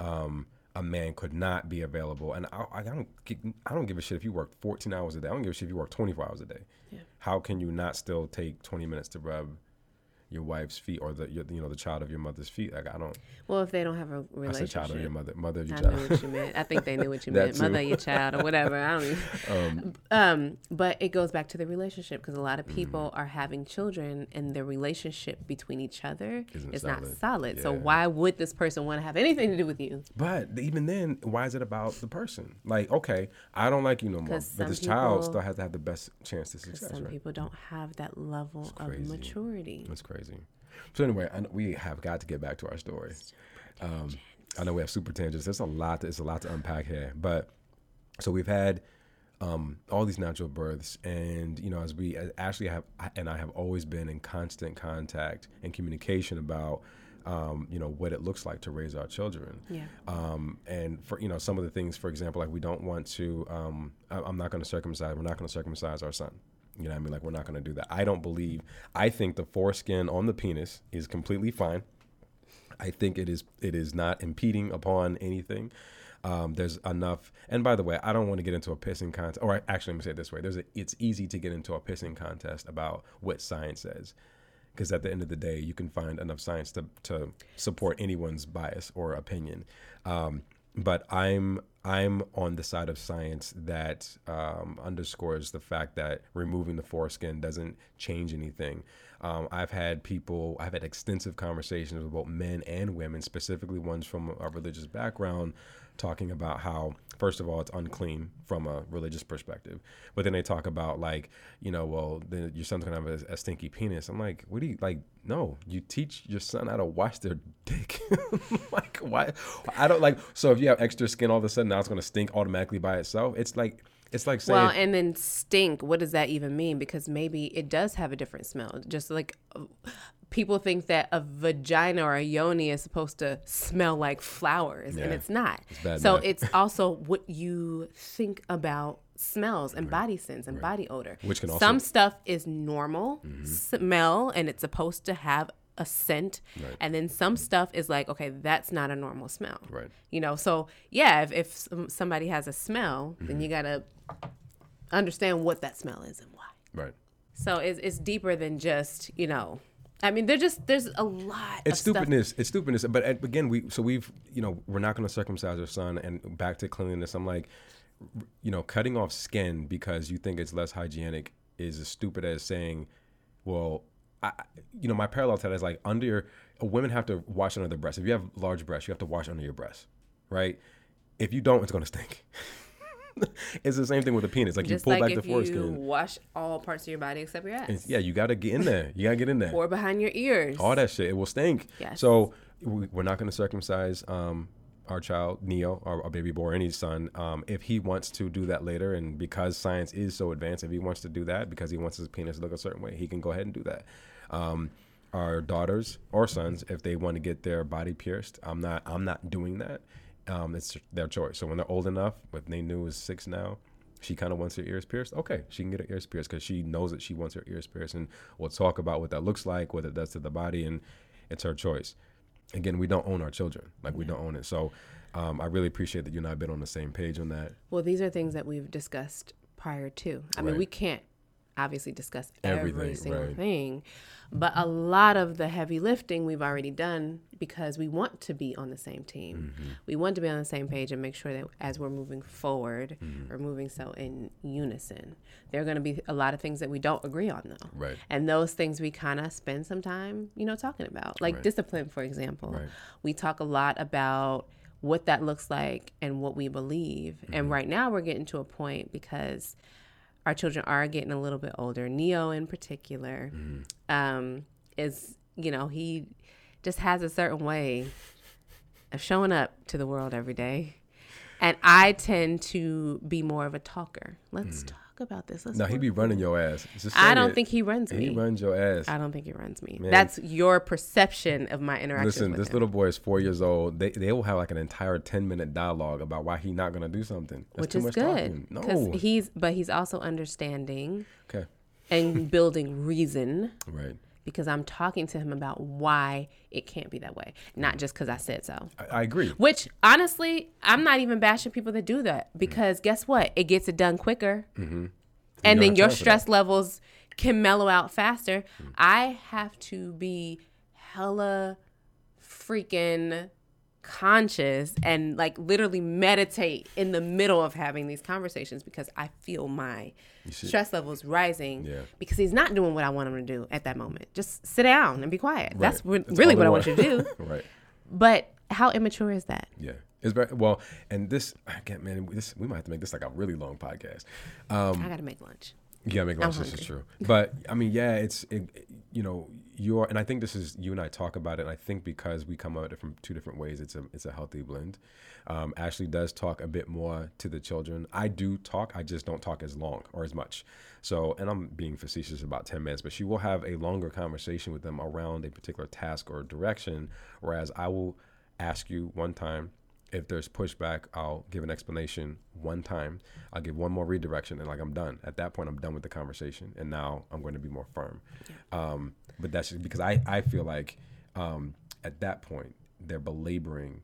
um, a man could not be available. And I, I don't I don't give a shit if you work 14 hours a day. I don't give a shit if you work 24 hours a day. Yeah. How can you not still take 20 minutes to rub your wife's feet or the your, you know the child of your mother's feet? Like I don't. Well, if they don't have a I said relationship, child of your mother, mother of your I child. what you meant. I think they knew what you [LAUGHS] meant, mother too. of your child or whatever. I don't [LAUGHS] even. Um, but it goes back to the relationship because a lot of people Mm-hmm. are having children and the relationship between each other Isn't is not solid. solid. So why would this person want to have anything to do with you? But even then, why is it about the person? Like, okay, I don't like you no more, but this child still has to have the best chance to success, Some right? people don't have that level of maturity. That's crazy. So anyway, I, know we have got to get back to our story. Um, I know we have super tangents. There's a lot. There's a lot to unpack here. But so we've had um, all these natural births, and you know, as we as Ashley have and I have always been in constant contact and communication about. Um, you know what it looks like to raise our children, Yeah. um, and for you know some of the things, for example, like we don't want to. Um, I, I'm not going to circumcise. We're not going to circumcise our son. You know what I mean? Like we're not going to do that. I don't believe. I think the foreskin on the penis is completely fine. I think it is it is not impeding upon anything. Um, there's enough. And by the way, I don't want to get into a pissing contest. Or actually, let me say it this way: there's a, it's easy to get into a pissing contest about what science says, because at the end of the day, you can find enough science to to support anyone's bias or opinion. Um, but I'm I'm on the side of science that um, underscores the fact that removing the foreskin doesn't change anything. Um, I've had people, I've had extensive conversations with both men and women, specifically ones from a religious background, talking about how, first of all, it's unclean from a religious perspective. But then they talk about, like, you know, well, then your son's gonna have a, a stinky penis. I'm like, what do you, like, no, you teach your son how to wash their [LAUGHS] dick. like, why? I don't like, so if you have extra skin all of a sudden, now it's gonna stink automatically by itself. It's like, it's like saying, Well, and then stink, what does that even mean? Because maybe it does have a different smell. Just like people think that a vagina or a yoni is supposed to smell like flowers, and it's not. bad so math. it's also what you think about smells and body scents and body odor. Which can also- Mm-hmm. some stuff is normal smell and it's supposed to have a scent Right. and then some stuff is like okay that's not a normal smell Right. you know so yeah if, if somebody has a smell then Mm-hmm. you gotta understand what that smell is and why right. so it's, it's deeper than just you know i mean there's just there's a lot It's of stuff stupidness. It's stupidness. But again, we so we've you know we're not going to circumcise our son. And back to cleanliness, I'm like, you know, cutting off skin because you think it's less hygienic is as stupid as saying, well, I, you know, my parallel to that is like under your women have to wash under their breasts. If you have large breasts, you have to wash under your breasts, right? If you don't, it's going to stink. [LAUGHS] [LAUGHS] it's the same thing with a penis. Like just you pull like back the you foreskin. wash all parts of your body except your ass yeah, you got to get in there. You got to get in there or behind your ears all that shit. It will stink. Yes. So we- we're not going to circumcise um, our child, Neo, our, our baby boy, or any son. Um, if he wants to do that later, and because science is so advanced, if he wants to do that because he wants his penis to look a certain way, he can go ahead and do that. Um, our daughters or sons, if they want to get their body pierced, I'm not. I'm not doing that. Um, it's their choice. So when they're old enough, what they knew is six now, she kind of wants her ears pierced. Okay, she can get her ears pierced because she knows that she wants her ears pierced, and we'll talk about what that looks like, what it does to the body, and it's her choice. Again, we don't own our children, like we don't own it. So, um, I really appreciate that you and I have been on the same page on that. Well, these are things that we've discussed prior to. I mean, we can't obviously discuss every single right. thing, but a lot of the heavy lifting we've already done because we want to be on the same team. Mm-hmm. We want to be on the same page and make sure that as we're moving forward, Mm-hmm. we're moving so in unison. There are going to be a lot of things that we don't agree on, though. Right. And those things we kind of spend some time, you know, talking about, like Right. discipline, for example. Right. We talk a lot about what that looks like and what we believe. And Mm-hmm. right now we're getting to a point because our children are getting a little bit older. Neo, in particular, um, is you know he just has a certain way of showing up to the world every day, and I tend to be more of a talker. Let's talk about this. Let's No, he be running your ass. Just I don't it. think he runs me. he runs your ass. I don't think he runs me. Man. That's your perception of my interaction. Listen, this him. little boy is four years old. They they will have like an entire ten minute dialogue about why he's not gonna do something. That's which too is much good talking. No. he's but he's also understanding okay. and building reason Right. Because I'm talking to him about why it can't be that way, not just because I said so. I, I agree. Which honestly, I'm not even bashing people that do that because guess what? It gets it done quicker. Mm-hmm. And then your stress levels can mellow out faster. Mm. I have to be hella freaking conscious and like literally meditate in the middle of having these conversations because I feel my stress levels rising Yeah. because he's not doing what I want him to do at that moment. Just sit down and be quiet. That's re- That's really what I want you to do. [LAUGHS] right. But how immature is that? Yeah. It's very well, and this I can't, man. This we might have to make this like a really long podcast. Um, I got to make lunch. You gotta make lunch. This is true, but I mean, yeah, it's it, you know you're, and I think this is you and I talk about it. And I think because we come out from two different ways, it's a it's a healthy blend. Um, Ashley does talk a bit more to the children. I do talk. I just don't talk as long or as much. So, and I'm being facetious about ten minutes, but she will have a longer conversation with them around a particular task or direction, whereas I will ask you one time if there's pushback, I'll give an explanation one time. I'll give one more redirection, and like I'm done. At that point, I'm done with the conversation, and now I'm going to be more firm. Um, but that's just because I I feel like um, at that point they're belaboring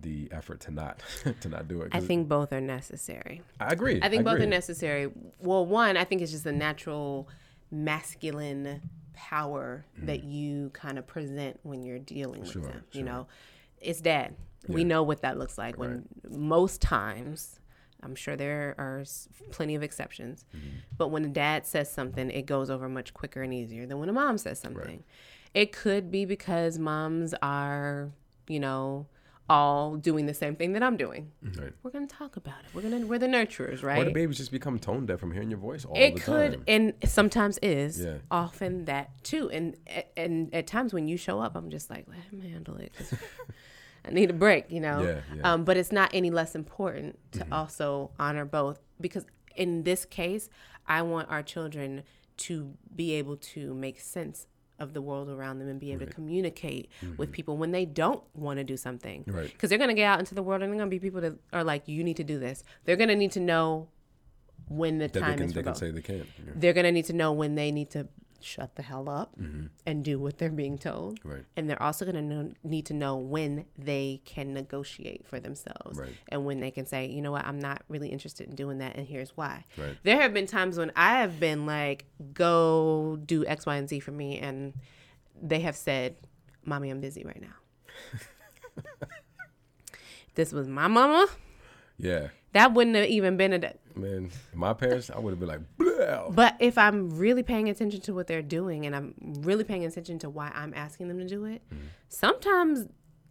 the effort to not [LAUGHS] to not do it. I think both are necessary. I agree. I think both agree. are necessary. Well, one, I think it's just the natural masculine power that you kind of present when you're dealing with Mm. Sure, them. You know, it's dad. We know what that looks like when most times. I'm sure there are plenty of exceptions, Mm-hmm. but when a dad says something, it goes over much quicker and easier than when a mom says something. It could be because moms are, you know, all doing the same thing that I'm doing. Right. We're gonna talk about it. We're gonna we're the nurturers, right? Or the babies just become tone deaf from hearing your voice all it the time. It could and sometimes is Yeah. often that too and and at times when you show up i'm just like let him handle it [LAUGHS] 'cause i need a break you know Yeah, yeah. Mm-hmm. um but it's not any less important to also honor both because in this case i want our children to be able to make sense of the world around them and be able to communicate with people when they don't want to do something Mm-hmm. Right. because they're going to get out into the world and they're going to be people that are like you need to do this they're going to need to know when the that time they can is for they can say they can. Yeah. they're going to need to know when they need to shut the hell up and do what they're being told. Mm-hmm. Right. And they're also going to know, need to know when they can negotiate for themselves Right. and when they can say, you know what, I'm not really interested in doing that, and here's why. Right. There have been times when I have been like, go do X, Y, and Z for me, and they have said, Mommy, I'm busy right now. [LAUGHS] this was my mama. Yeah. That wouldn't have even been a. Man, my parents, I would have been like. But if I'm really paying attention to what they're doing and I'm really paying attention to why I'm asking them to do it, Mm-hmm. sometimes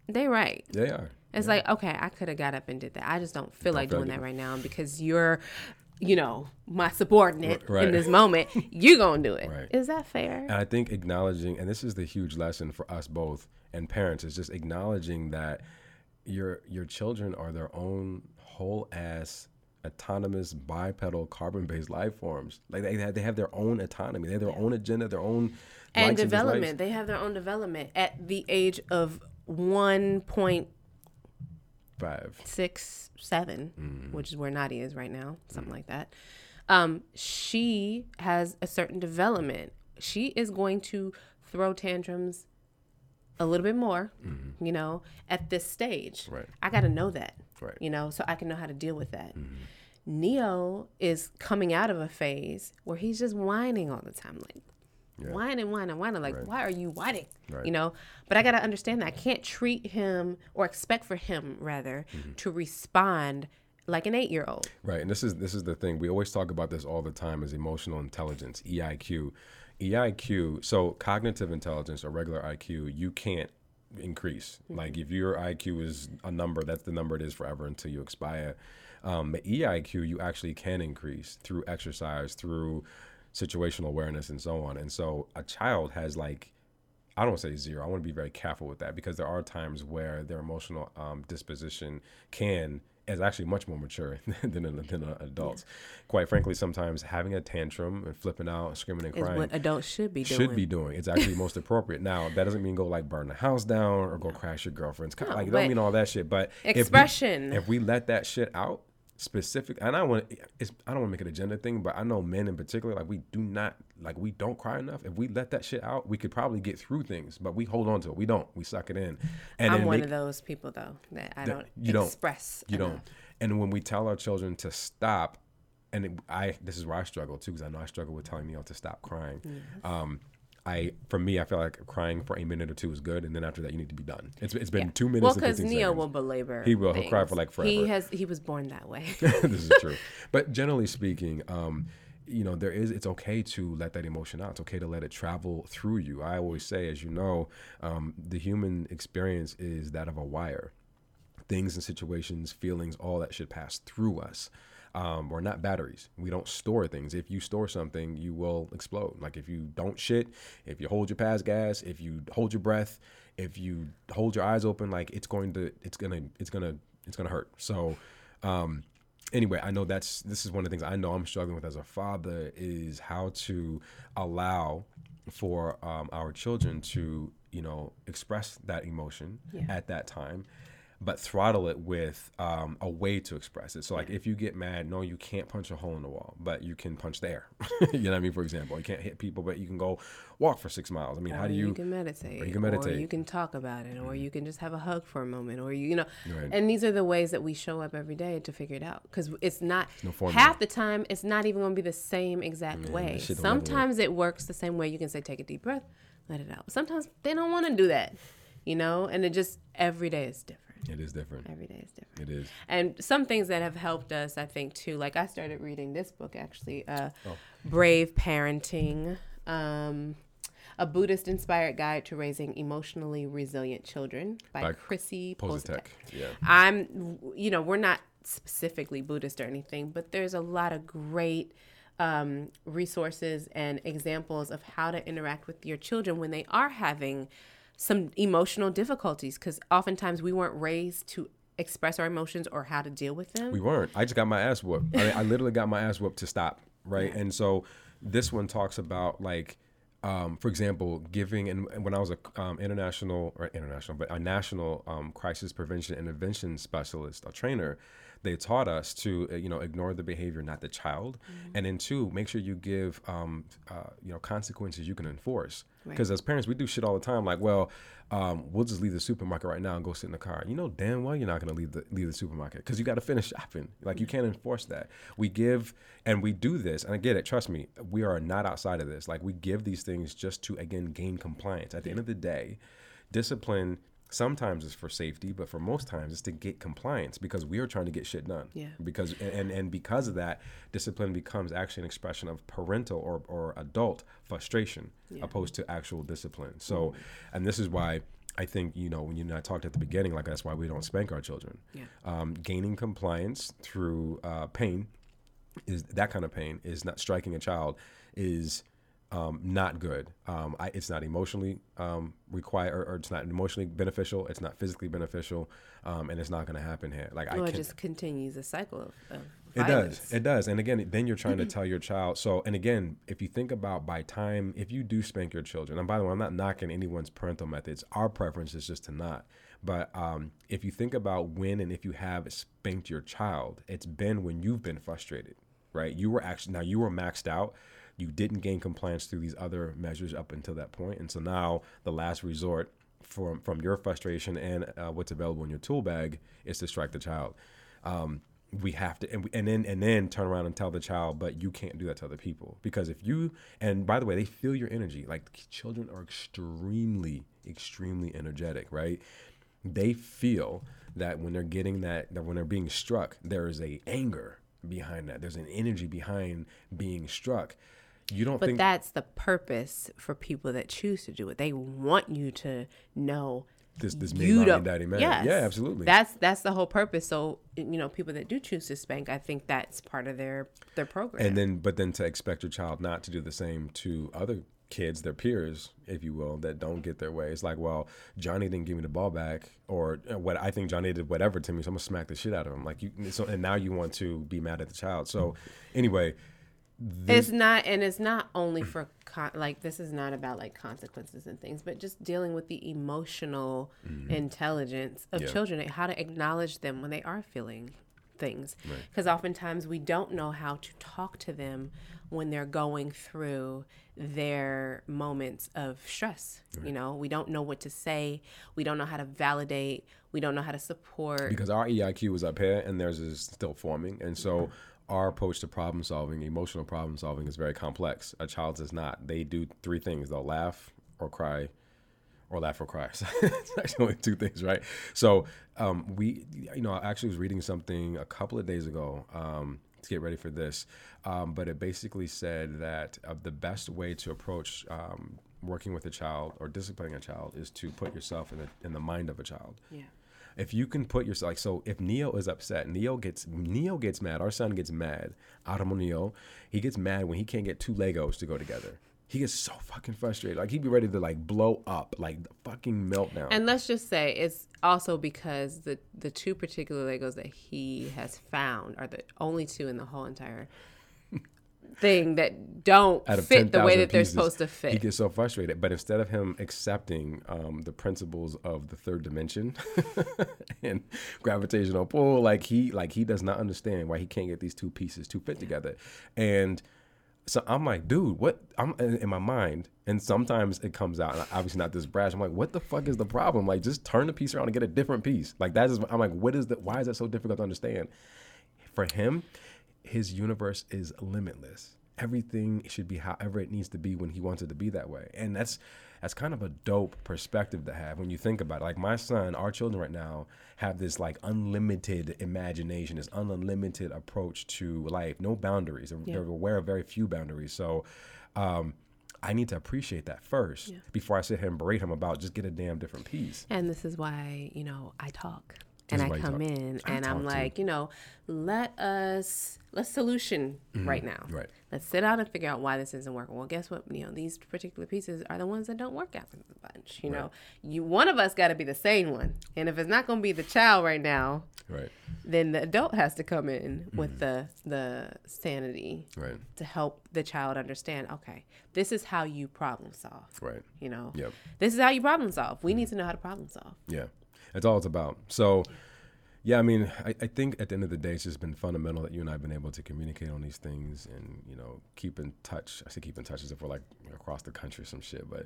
they right. they are. It's like, okay, I could have got up and did that. I just don't feel like doing that right now because you're, you know, my subordinate Right. in this moment. you're gonna do it. Right. Is that fair? And I think acknowledging, and this is the huge lesson for us both and parents, is just acknowledging that your your children are their own whole ass autonomous bipedal carbon based life forms. Like they have, they have their own autonomy. They have their own agenda, their own and development. They have their own development at the age of one point Five. six, seven, Mm-hmm. which is where Nadia is right now, something like that. Um, she has a certain development. She is going to throw tantrums a little bit more, you know, at this stage. Mm-hmm. Right. I got to know that, Right. you know, so I can know how to deal with that. Mm-hmm. Neo is coming out of a phase where he's just whining all the time, like Yeah. whining, whining, whining. Like, Right. why are you whining? Right. You know, but I got to understand that I can't treat him or expect for him rather Mm-hmm. to respond like an eight year old. Right, and this is this is the thing. We always talk about this all the time as emotional intelligence, EIQ. EIQ, so cognitive intelligence or regular IQ, you can't increase. Like if your IQ is a number, that's the number it is forever until you expire. Um, but EIQ, you actually can increase through exercise, through situational awareness, and so on. And so a child has like I don't say zero. I want to be very careful with that because there are times where their emotional um, disposition can is actually much more mature [LAUGHS] than than, than uh, adults. Yeah. Quite frankly, sometimes having a tantrum and flipping out, screaming and crying, is what adults should be should doing. be doing. It's actually most appropriate. Now that doesn't mean go like burn the house down or go crash your girlfriend's car. No, like it don't mean all that shit. But expression. If we, if we let that shit out, specific and I want it's I don't want to make it a gender thing, but I know men in particular like we do not like we don't cry enough. If we let that shit out, we could probably get through things, but we hold on to it. We don't. We suck it in. And I'm one make, of those people though that I don't you express. Don't, express. you enough. don't. And when we tell our children to stop, and it, I this is where I struggle too because I know I struggle with telling Neo to stop crying. Um, I for me, I feel like crying for a minute or two is good, and then after that, you need to be done. It's it's been yeah. two minutes. Well, because Neo will belabor. He will. Things. He'll cry for like forever. He has. He was born that way. [LAUGHS] this is true. But generally speaking, um, you know, there is. It's okay to let that emotion out. It's okay to let it travel through you. I always say, as you know, um, the human experience is that of a wire. Things and situations, feelings, all that should pass through us um, we're not batteries. We don't store things. If you store something, you will explode. Like if you don't shit, if you hold your pass gas, if you hold your breath, if you hold your eyes open, like it's going to, it's gonna, it's gonna, it's gonna hurt. So, um, anyway, I know that's this is one of the things I know I'm struggling with as a father is how to allow for um, our children to you know express that emotion yeah. at that time but throttle it with um, a way to express it. So, like, if you get mad, no, you can't punch a hole in the wall, but you can punch the air. [LAUGHS] you know what I mean? For example, you can't hit people, but you can go walk for six miles. I mean, or how do you? You can meditate. Or you can meditate. Or you can talk about it, or you can just have a hug for a moment, or you, you know. Right. And these are the ways that we show up every day to figure it out, because it's not no half the time. It's not even going to be the same exact yeah, way. Sometimes it works the same way. You can say, take a deep breath, let it out. Sometimes they don't want to do that, you know, and it just every day is different. It is different. Every day is different. It is. And some things that have helped us, I think, too. Like I started reading this book actually, uh, oh. Brave Parenting. Um, a Buddhist inspired guide to raising emotionally resilient children by, by Krissy Pozatek. Yeah. I'm you know, we're not specifically Buddhist or anything, but there's a lot of great um, resources and examples of how to interact with your children when they are having some emotional difficulties because oftentimes we weren't raised to express our emotions or how to deal with them. We weren't. I just got my ass whooped. I, I literally got my ass whooped to stop. Right. And so this one talks about like, um, for example, giving and when I was a um, international or international, but a national um, crisis prevention intervention specialist, a trainer, they taught us to uh, you know ignore the behavior, not the child, mm-hmm. and then two, make sure you give um, uh, you know consequences you can enforce. Because right. as parents, we do shit all the time. Like, well, um, we'll just leave the supermarket right now and go sit in the car. You know damn well you're not going to leave the leave the supermarket because you got to finish shopping. Like, you can't enforce that. We give and we do this, and I get it. Trust me, we are not outside of this. Like, we give these things just to again gain compliance. At the end of the day, discipline sometimes it's for safety, but for most times it's to get compliance because we are trying to get shit done. Yeah. Because and and because of that, discipline becomes actually an expression of parental or, or adult frustration yeah. opposed to actual discipline. So, mm-hmm. and this is why I think you know when you and I talked at the beginning, like that's why we don't spank our children. Yeah. Um, gaining compliance through uh, pain is that kind of pain is not striking a child is um, not good. Um, I, it's not emotionally um, required, or, or, it's not emotionally beneficial. It's not physically beneficial, um, and it's not going to happen here. Like well, I it just continues a cycle of. of it does. It does. And again, then you're trying to [CLEARS THROAT] tell your child. So, and again, if you think about by time, if you do spank your children, and by the way, I'm not knocking anyone's parental methods. Our preference is just to not. But um, if you think about when and if you have spanked your child, it's been when you've been frustrated, right? You were actually now you were maxed out you didn't gain compliance through these other measures up until that point, and so now the last resort from from your frustration and uh, what's available in your tool bag is to strike the child. Um, we have to and, and then and then turn around and tell the child but you can't do that to other people. Because if you and by the way they feel your energy. Like children are extremely extremely energetic right? They feel that when they're getting that that when they're being struck there is a anger behind that. There's an energy behind being struck you don't but think that's the purpose for people that choose to do it they want you to know this this you mommy and daddy man. Yes. Yeah, absolutely. That's that's the whole purpose. So you know, people that do choose to spank, I think that's part of their their program. and then but then to expect your child not to do the same to other kids their peers if you will that don't get their way it's like well johnny didn't give me the ball back or uh, what i think johnny did whatever to me so i'm gonna smack the shit out of him like you so and now you want to be mad at the child so anyway it's not and it's not only for con- like this is not about like consequences and things but just dealing with the emotional intelligence of Mm-hmm. Yeah. children and how to acknowledge them when they are feeling things. Because oftentimes we don't know how to talk to them when they're going through their moments of stress you know? We don't know what to say. We don't know how to validate. We don't know how to support. Because our eiq is up here and theirs is still forming and so our approach to problem solving emotional problem solving is very complex a child's is not they do three things they'll laugh or cry or laugh or cry. [LAUGHS] It's actually only two things, right? So um, we, you know, I actually was reading something a couple of days ago um, to get ready for this, um, but it basically said that uh, the best way to approach um, working with a child or disciplining a child is to put yourself in the in the mind of a child. yeah If you can put yourself like so, if Neo is upset, Neo gets Neo gets mad. Our son gets mad. Automo Neo, he gets mad when he can't get two Legos to go together. He gets so fucking frustrated. Like he'd be ready to like blow up, like the fucking meltdown. And let's just say it's also because the the two particular Legos that he has found are the only two in the whole entire thing that don't fit the way 10,000 that they're supposed to fit. He gets so frustrated. But instead of him accepting um, the principles of the third dimension [LAUGHS] and gravitational pull, like he like he does not understand why he can't get these two pieces to fit together. And so I'm like, dude, what? I'm in my mind, and sometimes it comes out. And obviously not this brash. I'm like, what the fuck is the problem? Like, just turn the piece around and get a different piece. Like that is. I'm like, what is the? Why is that so difficult to understand? For him, his universe is limitless. Everything should be however it needs to be when he wants it to be that way. And that's that's kind of a dope perspective to have when you think about it. Like my son, our children right now have this like unlimited imagination, this unlimited approach to life, no boundaries. They're, they're aware of very few boundaries. So um, I need to appreciate that first before I sit here and berate him about just get a damn different piece. And this is why, you know, I talk. And I come talk. in I and I'm like, you know, let us let's solution right now. Mm-hmm. Right. Let's sit down and figure out why this isn't working. Well, guess what? You know, these particular pieces are the ones that don't work out for the bunch. You know, you one of us got to be the sane one, and if it's not going to be the child right now, Right. then the adult has to come in with the the sanity Mm-hmm. Right. to help the child understand. Okay, this is how you problem solve. Right. You know, Yep. this is how you problem solve. We need to know how to problem solve. Yeah, that's all it's about. So, yeah, I mean, I, I think at the end of the day, it's just been fundamental that you and I have been able to communicate on these things and you know keep in touch. I say keep in touch as if we're like across the country or some shit, but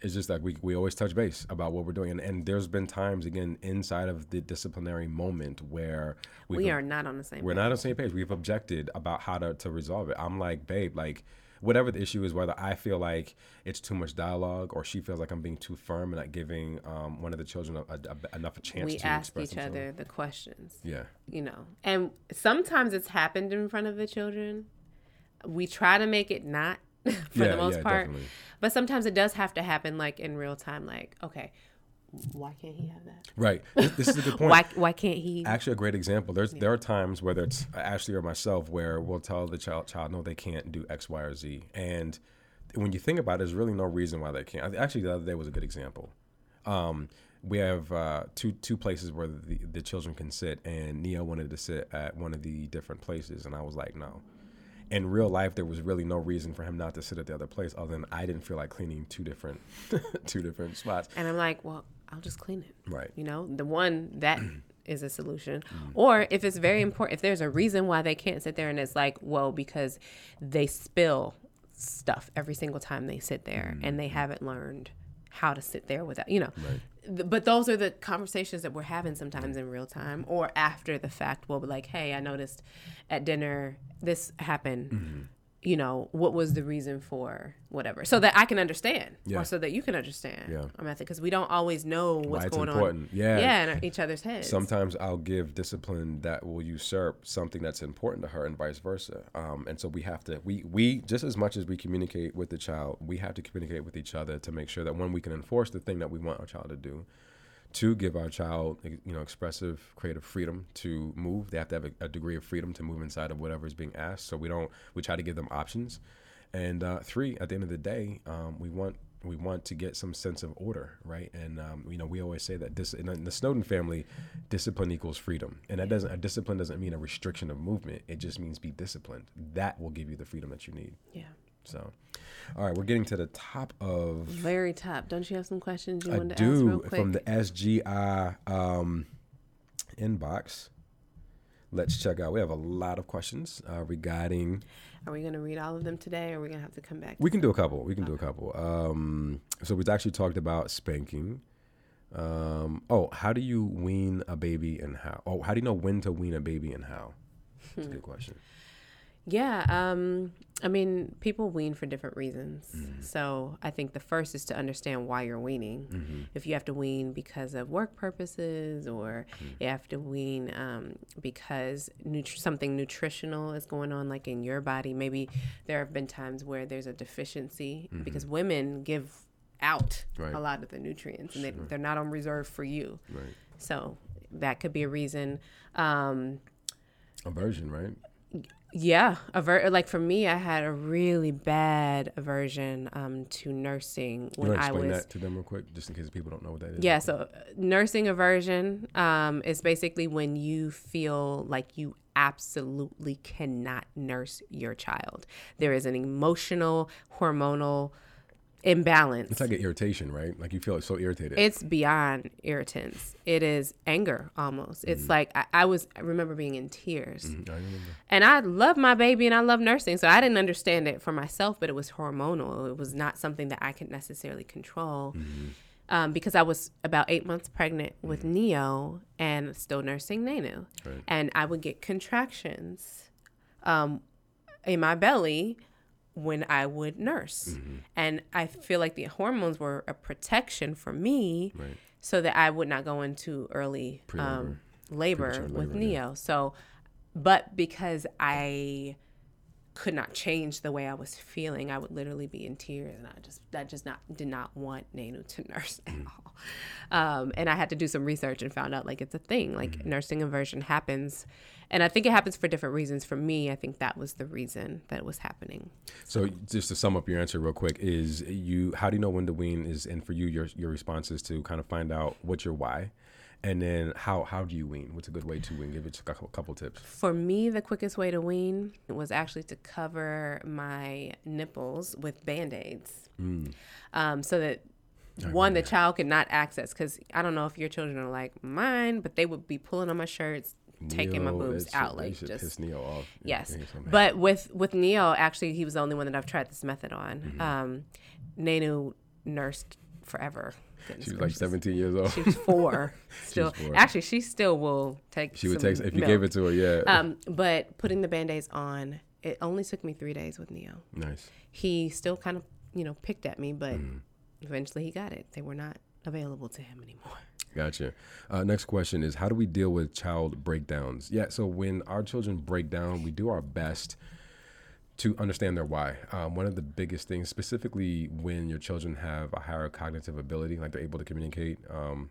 it's just like we we always touch base about what we're doing. And, and there's been times again inside of the disciplinary moment where We are not on the same. we're page. not on the same page. We've objected about how to, to resolve it. I'm like, babe, like whatever the issue is, whether I feel like it's too much dialogue or she feels like I'm being too firm and not giving um, one of the children a, a, a- enough a chance We to ask express each themselves. other the questions. Yeah, You know, and sometimes it's happened in front of the children. We try to make it not [LAUGHS] for Yeah, the most yeah, part, definitely. but sometimes it does have to happen like in real time. Like, okay, why can't he have that? right. This, this is a good [LAUGHS] point. Why why can't he? Actually, a great example. There's there are times whether it's Ashley or myself where we'll tell the child child no they can't do X, Y, or Z, and when you think about it, there's really no reason why they can't. Actually, the other day was a good example. Um, we have uh, two two places where the, the children can sit, and Neo wanted to sit at one of the different places, and I was like, no. In real life, there was really no reason for him not to sit at the other place, other than I didn't feel like cleaning two different [LAUGHS] two different spots. And I'm like, well, I'll just clean it. Right. You know, the one that [CLEARS THROAT] is a solution. Mm-hmm. Or if it's very important, if there's a reason why they can't sit there and it's like, well, because they spill stuff every single time they sit there and they haven't learned how to sit there without, you know. Th- But those are the conversations that we're having sometimes in real time or after the fact. We'll be like, hey, I noticed at dinner this happened. Mm-hmm. You know, what was the reason for whatever? So that I can understand Yeah. or so that you can understand Yeah. our method because we don't always know what's Why it's going important. on. Yeah. yeah, in each other's heads. Sometimes I'll give discipline that will usurp something that's important to her, and vice versa. Um, and so we have to we we just as much as we communicate with the child, we have to communicate with each other to make sure that when we can enforce the thing that we want our child to do, Two, give our child you know expressive, creative freedom to move. They have to have a, a degree of freedom to move inside of whatever is being asked. So we don't we try to give them options. And uh, three, at the end of the day, um, we want we want to get some sense of order, right? And um, you know, we always say that this in the Snowden family, discipline equals freedom, and that doesn't a discipline doesn't mean a restriction of movement. It just means be disciplined. That will give you the freedom that you need. Yeah. So, all right, we're getting to the top of Very top. Don't you have some questions you I wanted to ask real quick? from the SGI um, inbox. Let's check out. We have a lot of questions uh, regarding. Are we going to read all of them today, or are we going to have to come back? We can do a couple. We can do a couple. Um, so we've actually talked about spanking. Um, oh, how do you wean a baby and how? Oh, how do you know when to wean a baby and how? That's a good [LAUGHS] question. Yeah, um, I mean, people wean for different reasons. So I think the first is to understand why you're weaning. If you have to wean because of work purposes, or you have to wean um, because nutri- something nutritional is going on, like in your body. Maybe there have been times where there's a deficiency because women give out Right. a lot of the nutrients, and they, they're not on reserve for you. Right. So that could be a reason. Um, Aversion, right? Yeah, aver- like for me, I had a really bad aversion um, to nursing You when to I explain was. that to them real quick, just in case people don't know what that is. Yeah, so uh, nursing aversion um, is basically when you feel like you absolutely cannot nurse your child. There is an emotional, hormonal imbalance. It's like an irritation, right? Like you feel so irritated. It's beyond irritants. It is anger almost. Mm-hmm. It's like I, I was. I remember being in tears, I remember. and I love my baby and I love nursing, so I didn't understand it for myself. But it was hormonal. It was not something that I could necessarily control. Um, because I was about eight months pregnant with Neo and still nursing Nenu, Right. and I would get contractions um, in my belly when I would nurse. Mm-hmm. And I feel like the hormones were a protection for me Right. so that I would not go into early um, labor with labor, Neo. So, but because I could not change the way I was feeling, I would literally be in tears, and I just, I just not did not want Nenu to [LAUGHS] nurse at Mm. all. Um, and I had to do some research and found out like it's a thing. Like Mm-hmm. nursing aversion happens, and I think it happens for different reasons. For me, I think that was the reason that it was happening. So just to sum up your answer real quick is you how do you know when to wean is and for you your your response is to kind of find out what's your why and then how how do you wean? What's a good way to wean? Give it a couple, tips. For me, the quickest way to wean was actually to cover my nipples with band aids. Um, so that one, the child could not access. Because I don't know if your children are like mine, but they would be pulling on my shirts, taking my boobs out. Like just. piss Neo off. Yes, Yeah, he's so mad. but with with Neo, actually, he was the only one that I've tried this method on. Mm-hmm. Um, Nenu nursed forever. Goodness she was like 17 years old. She was four. [LAUGHS] Still, four. actually, she still will take. She would take if you milk. gave it to her. Yeah, Um, but putting the band-aids on, it only took me three days with Neo. nice. He still kind of, you know, picked at me, but Mm-hmm. eventually he got it. They were not available to him anymore. Gotcha. Uh, next question is how do we deal with child breakdowns? Yeah, so when our children break down, we do our best to understand their why. Um, one of the biggest things, specifically when your children have a higher cognitive ability, like they're able to communicate um,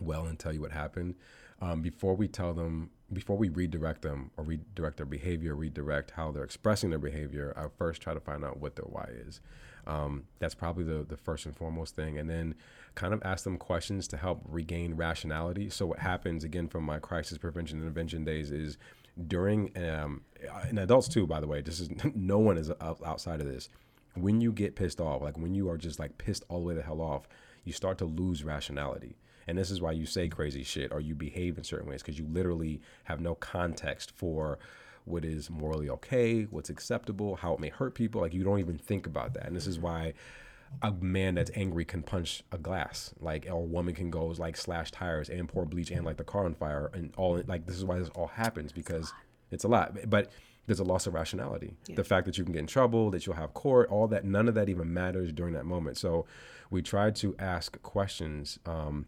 well and tell you what happened, um, before we tell them, before we redirect them or redirect their behavior, redirect how they're expressing their behavior, I first try to find out what their why is. Um, that's probably the, the first and foremost thing. And then kind of ask them questions to help regain rationality. So, what happens again from my crisis prevention intervention days is during, um, and adults too, by the way, this is [LAUGHS] no one is outside of this. When you get pissed off, like when you are just like pissed all the way the hell off, you start to lose rationality. And this is why you say crazy shit or you behave in certain ways because you literally have no context for what is morally okay, what's acceptable, how it may hurt people. Like you don't even think about that. And this is why a man that's angry can punch a glass, like or a woman can go like slash tires and pour bleach and like the car on fire, and all like this is why this all happens because it's a lot. But there's a loss of rationality. The fact that you can get in trouble, that you'll have court, all that, none of that even matters during that moment. So we try to ask questions um,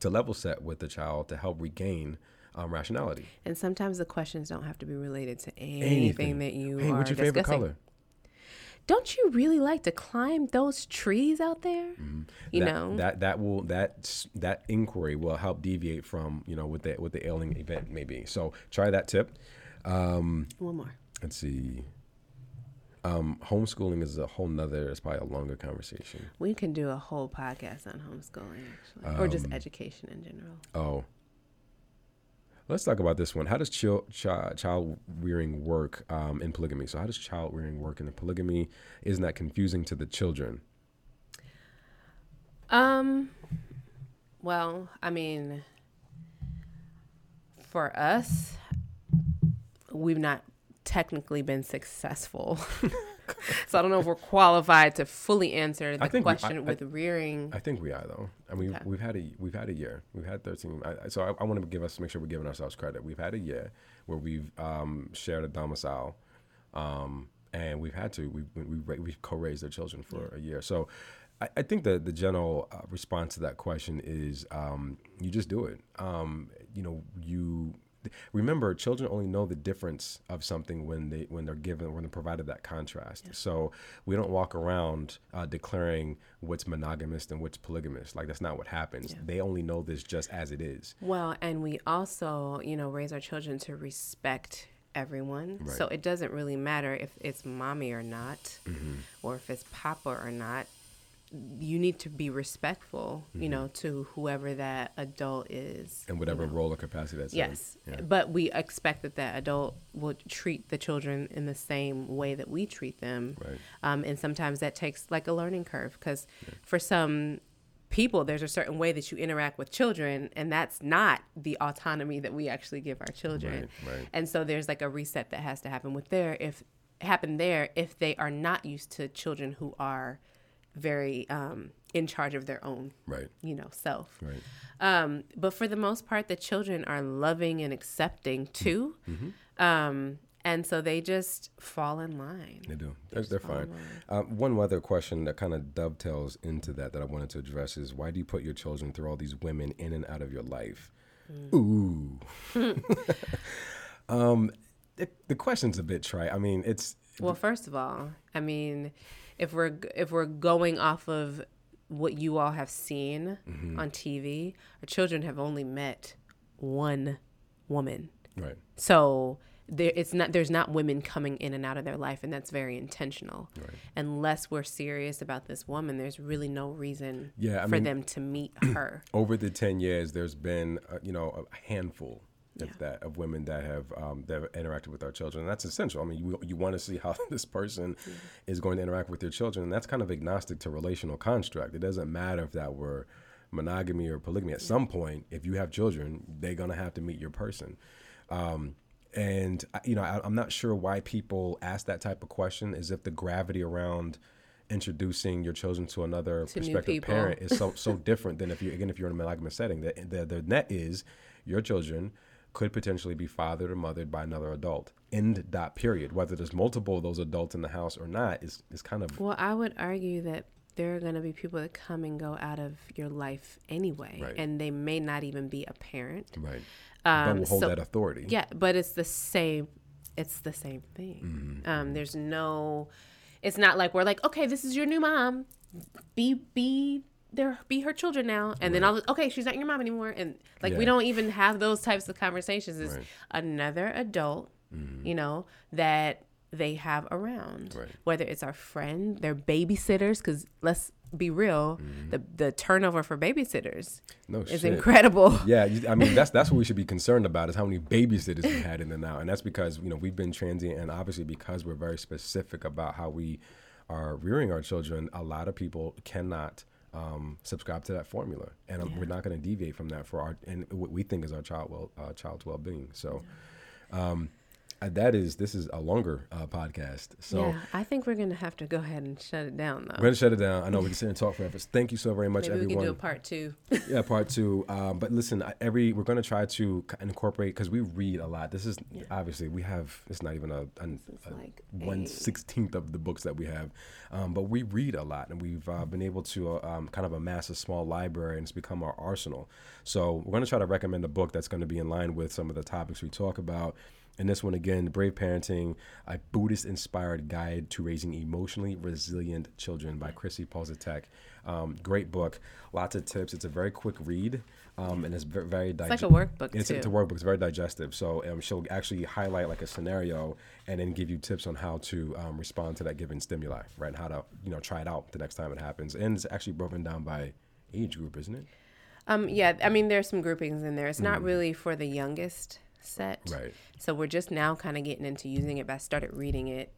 to level set with the child to help regain um, rationality. And sometimes the questions don't have to be related to anything, Anything. that you Hey, are what's your favorite color? Don't you really like to climb those trees out there? You Mm-hmm. that, know, that that will that that inquiry will help deviate from you know what the what the ailing event may be. So try that tip. one more. Let's see. Um, homeschooling is a whole nother. It's probably a longer conversation. We can do a whole podcast on homeschooling, actually, or Um, just education in general. Oh. Let's talk about this one. How does child child, child rearing work um, in polygamy? So, how does child rearing work in the polygamy? Isn't that confusing to the children? Um, well, I mean, for us, we've not technically been successful. [LAUGHS] [LAUGHS] so I don't know if we're qualified to fully answer the I think we- question I- with rearing. I think we are though. I mean, Okay. we've had a we've had a year. We've had thirteen. I, I- so I, I want to give us make sure we're giving ourselves credit. We've had a year where we've um, shared a domicile, um, and we've had to we we we we've co-raised their children for a year. So. I, I think the the general uh, response to that question is um, you just do it. Um, you know, you remember children only know the difference of something when they when they're given when they're provided that contrast. So we don't walk around uh, declaring what's monogamous and what's polygamous. Like that's not what happens. They only know this just as it is. Well, and we also, you know, raise our children to respect everyone. Right. So it doesn't really matter if it's mommy or not, Mm-hmm. or if it's papa or not. You need to be respectful, you know, to whoever that adult is. And whatever you know. role or capacity that's in. Yes, Yeah. but we expect that that adult will treat the children in the same way that we treat them. Right. Um, and sometimes that takes like a learning curve because for some people, there's a certain way that you interact with children, and that's not the autonomy that we actually give our children. Right, right. And so there's like a reset that has to happen with there if happen there if they are not used to children who are very um, in charge of their own Right. you know self Right. um, but for the most part, the children are loving and accepting too. Um, and so they just fall in line. They do. They're, they're fine. Um, one other question that kind of dovetails into that that I wanted to address is why do you put your children through all these women in and out of your life? Ooh. [LAUGHS] um, the, the question's a bit trite. I mean, it's Well, first of all, I mean, if we're if we're going off of what you all have seen on TV, our children have only met one woman. right. So there, it's not there's not women coming in and out of their life, and that's very intentional. Right. Unless we're serious about this woman, there's really no reason Yeah, I for mean- them to meet her. [CLEARS THROAT] over the 10 years there's been uh, you know a handful Yeah. of that of women that have um, that have interacted with our children. And that's essential. I mean you, you want to see how [LAUGHS] this person is going to interact with your children and that's kind of agnostic to relational construct. It doesn't matter if that were monogamy or polygamy. At some point if you have children they're going to have to meet your person. Um, and you know I, i'm not sure why people ask that type of question Is if the gravity around introducing your children to another To prospective parent is so so [LAUGHS] different than if you again if you're in a monogamous setting. The, the the net is your children could potentially be fathered or mothered by another adult. End dot period. Whether there's multiple of those adults in the house or not is is kind of Well, I would argue that there are going to be people that come and go out of your life anyway, Right. and they may not even be a parent. right. Um, but hold so- that authority. Yeah, but it's the same. It's the same thing. Mm-hmm. Um, there's no. It's not like we're like, okay, this is your new mom. Be be there. Be her children now, and then all. Okay, she's not your mom anymore, and like we don't even have those types of conversations. It's Right. Mm-hmm. another adult, you know, that they have around. Right. Whether it's our friend, their babysitters, because let's be real, the the turnover for babysitters No is Mm-hmm. shit. incredible. [LAUGHS] Yeah, I mean [LAUGHS] that's that's what we should be concerned about is how many babysitters we had in and out, and that's because you know we've been transient, and obviously because we're very specific about how we are rearing our children. A lot of people cannot um, subscribe to that formula, and um, we're not going to deviate from that for our and what we think is our child well uh, child's well being. So. Um, uh, that is this is a longer uh, podcast, so yeah, I think we're gonna have to go ahead and shut it down though. we're gonna shut it down. I know we can sit and talk forever. Thank you so very much, Maybe we everyone can do a part two. [LAUGHS] yeah, part two. Um, but listen, every we're going to try to incorporate because we read a lot. This is obviously we have. It's not even a, is a like one a- sixteenth of the books that we have, um, but we read a lot, and we've uh, been able to uh, um, kind of amass a small library, and it's become our arsenal. So we're going to try to recommend a book that's going to be in line with some of the topics we talk about. And this one again, Brave Parenting, a Buddhist inspired guide to raising emotionally resilient children by Krissy Pozatek. Um, great book, lots of tips. It's a very quick read, um, and it's very, very It's like a workbook It's, too. it's a workbook. It's very digestive. So um, she'll actually highlight like a scenario and then give you tips on how to um, respond to that given stimuli, right? And how to you know try it out the next time it happens. And it's actually broken down by age group, isn't it? Um, yeah, I mean, there's some groupings in there. It's not really for the youngest set. Mm-hmm. Right. So we're just now kind of getting into using it. But I started reading it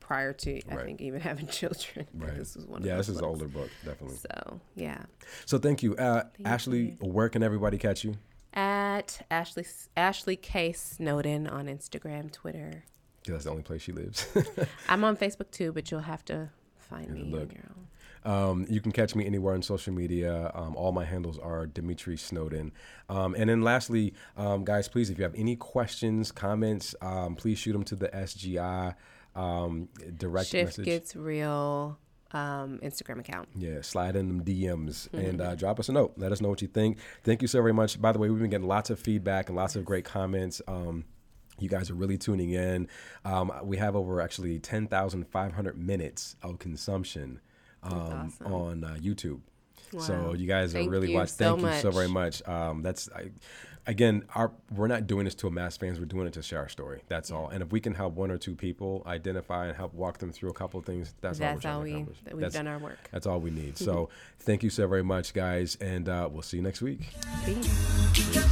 prior to, I Mm-hmm. Right. think, even [LAUGHS] having children. [LAUGHS] Right. This was one. yeah, of this those is an older book, definitely. So yeah, So thank you, uh, Ashley. Where can everybody catch you? at Ashley Ashley K Snowden on Instagram, Twitter. 'Cause that's the only place she lives. [LAUGHS] I'm on Facebook too, but you'll have to find me look. on your own. Um, you can catch me anywhere on social media. Um, all my handles are Dimitri Snowden. Um, and then lastly, um, guys, please, if you have any questions, comments, um, please shoot them to the SGI um, direct Shift message. gets real. Um, Instagram account. yeah, slide in them DMs and Mm-hmm. uh, drop us a note. Let us know what you think. Thank you so very much. By the way, we've been getting lots of feedback and lots of great comments. Um, you guys are really tuning in. Um, we have over actually 10,500 minutes of consumption um, awesome. on uh, YouTube. Wow. So you guys thank are really watching. So thank much. you so very much. Um, that's I, again, our we're not doing this to amass fans. We're doing it to share our story. That's yeah. all. And if we can help one or two people identify and help walk them through a couple of things, that's, that's all we're trying we, to we've that's, done our work. That's all we need. [LAUGHS] so thank you so very much, guys, and uh, we'll see you next week. Peace. Peace.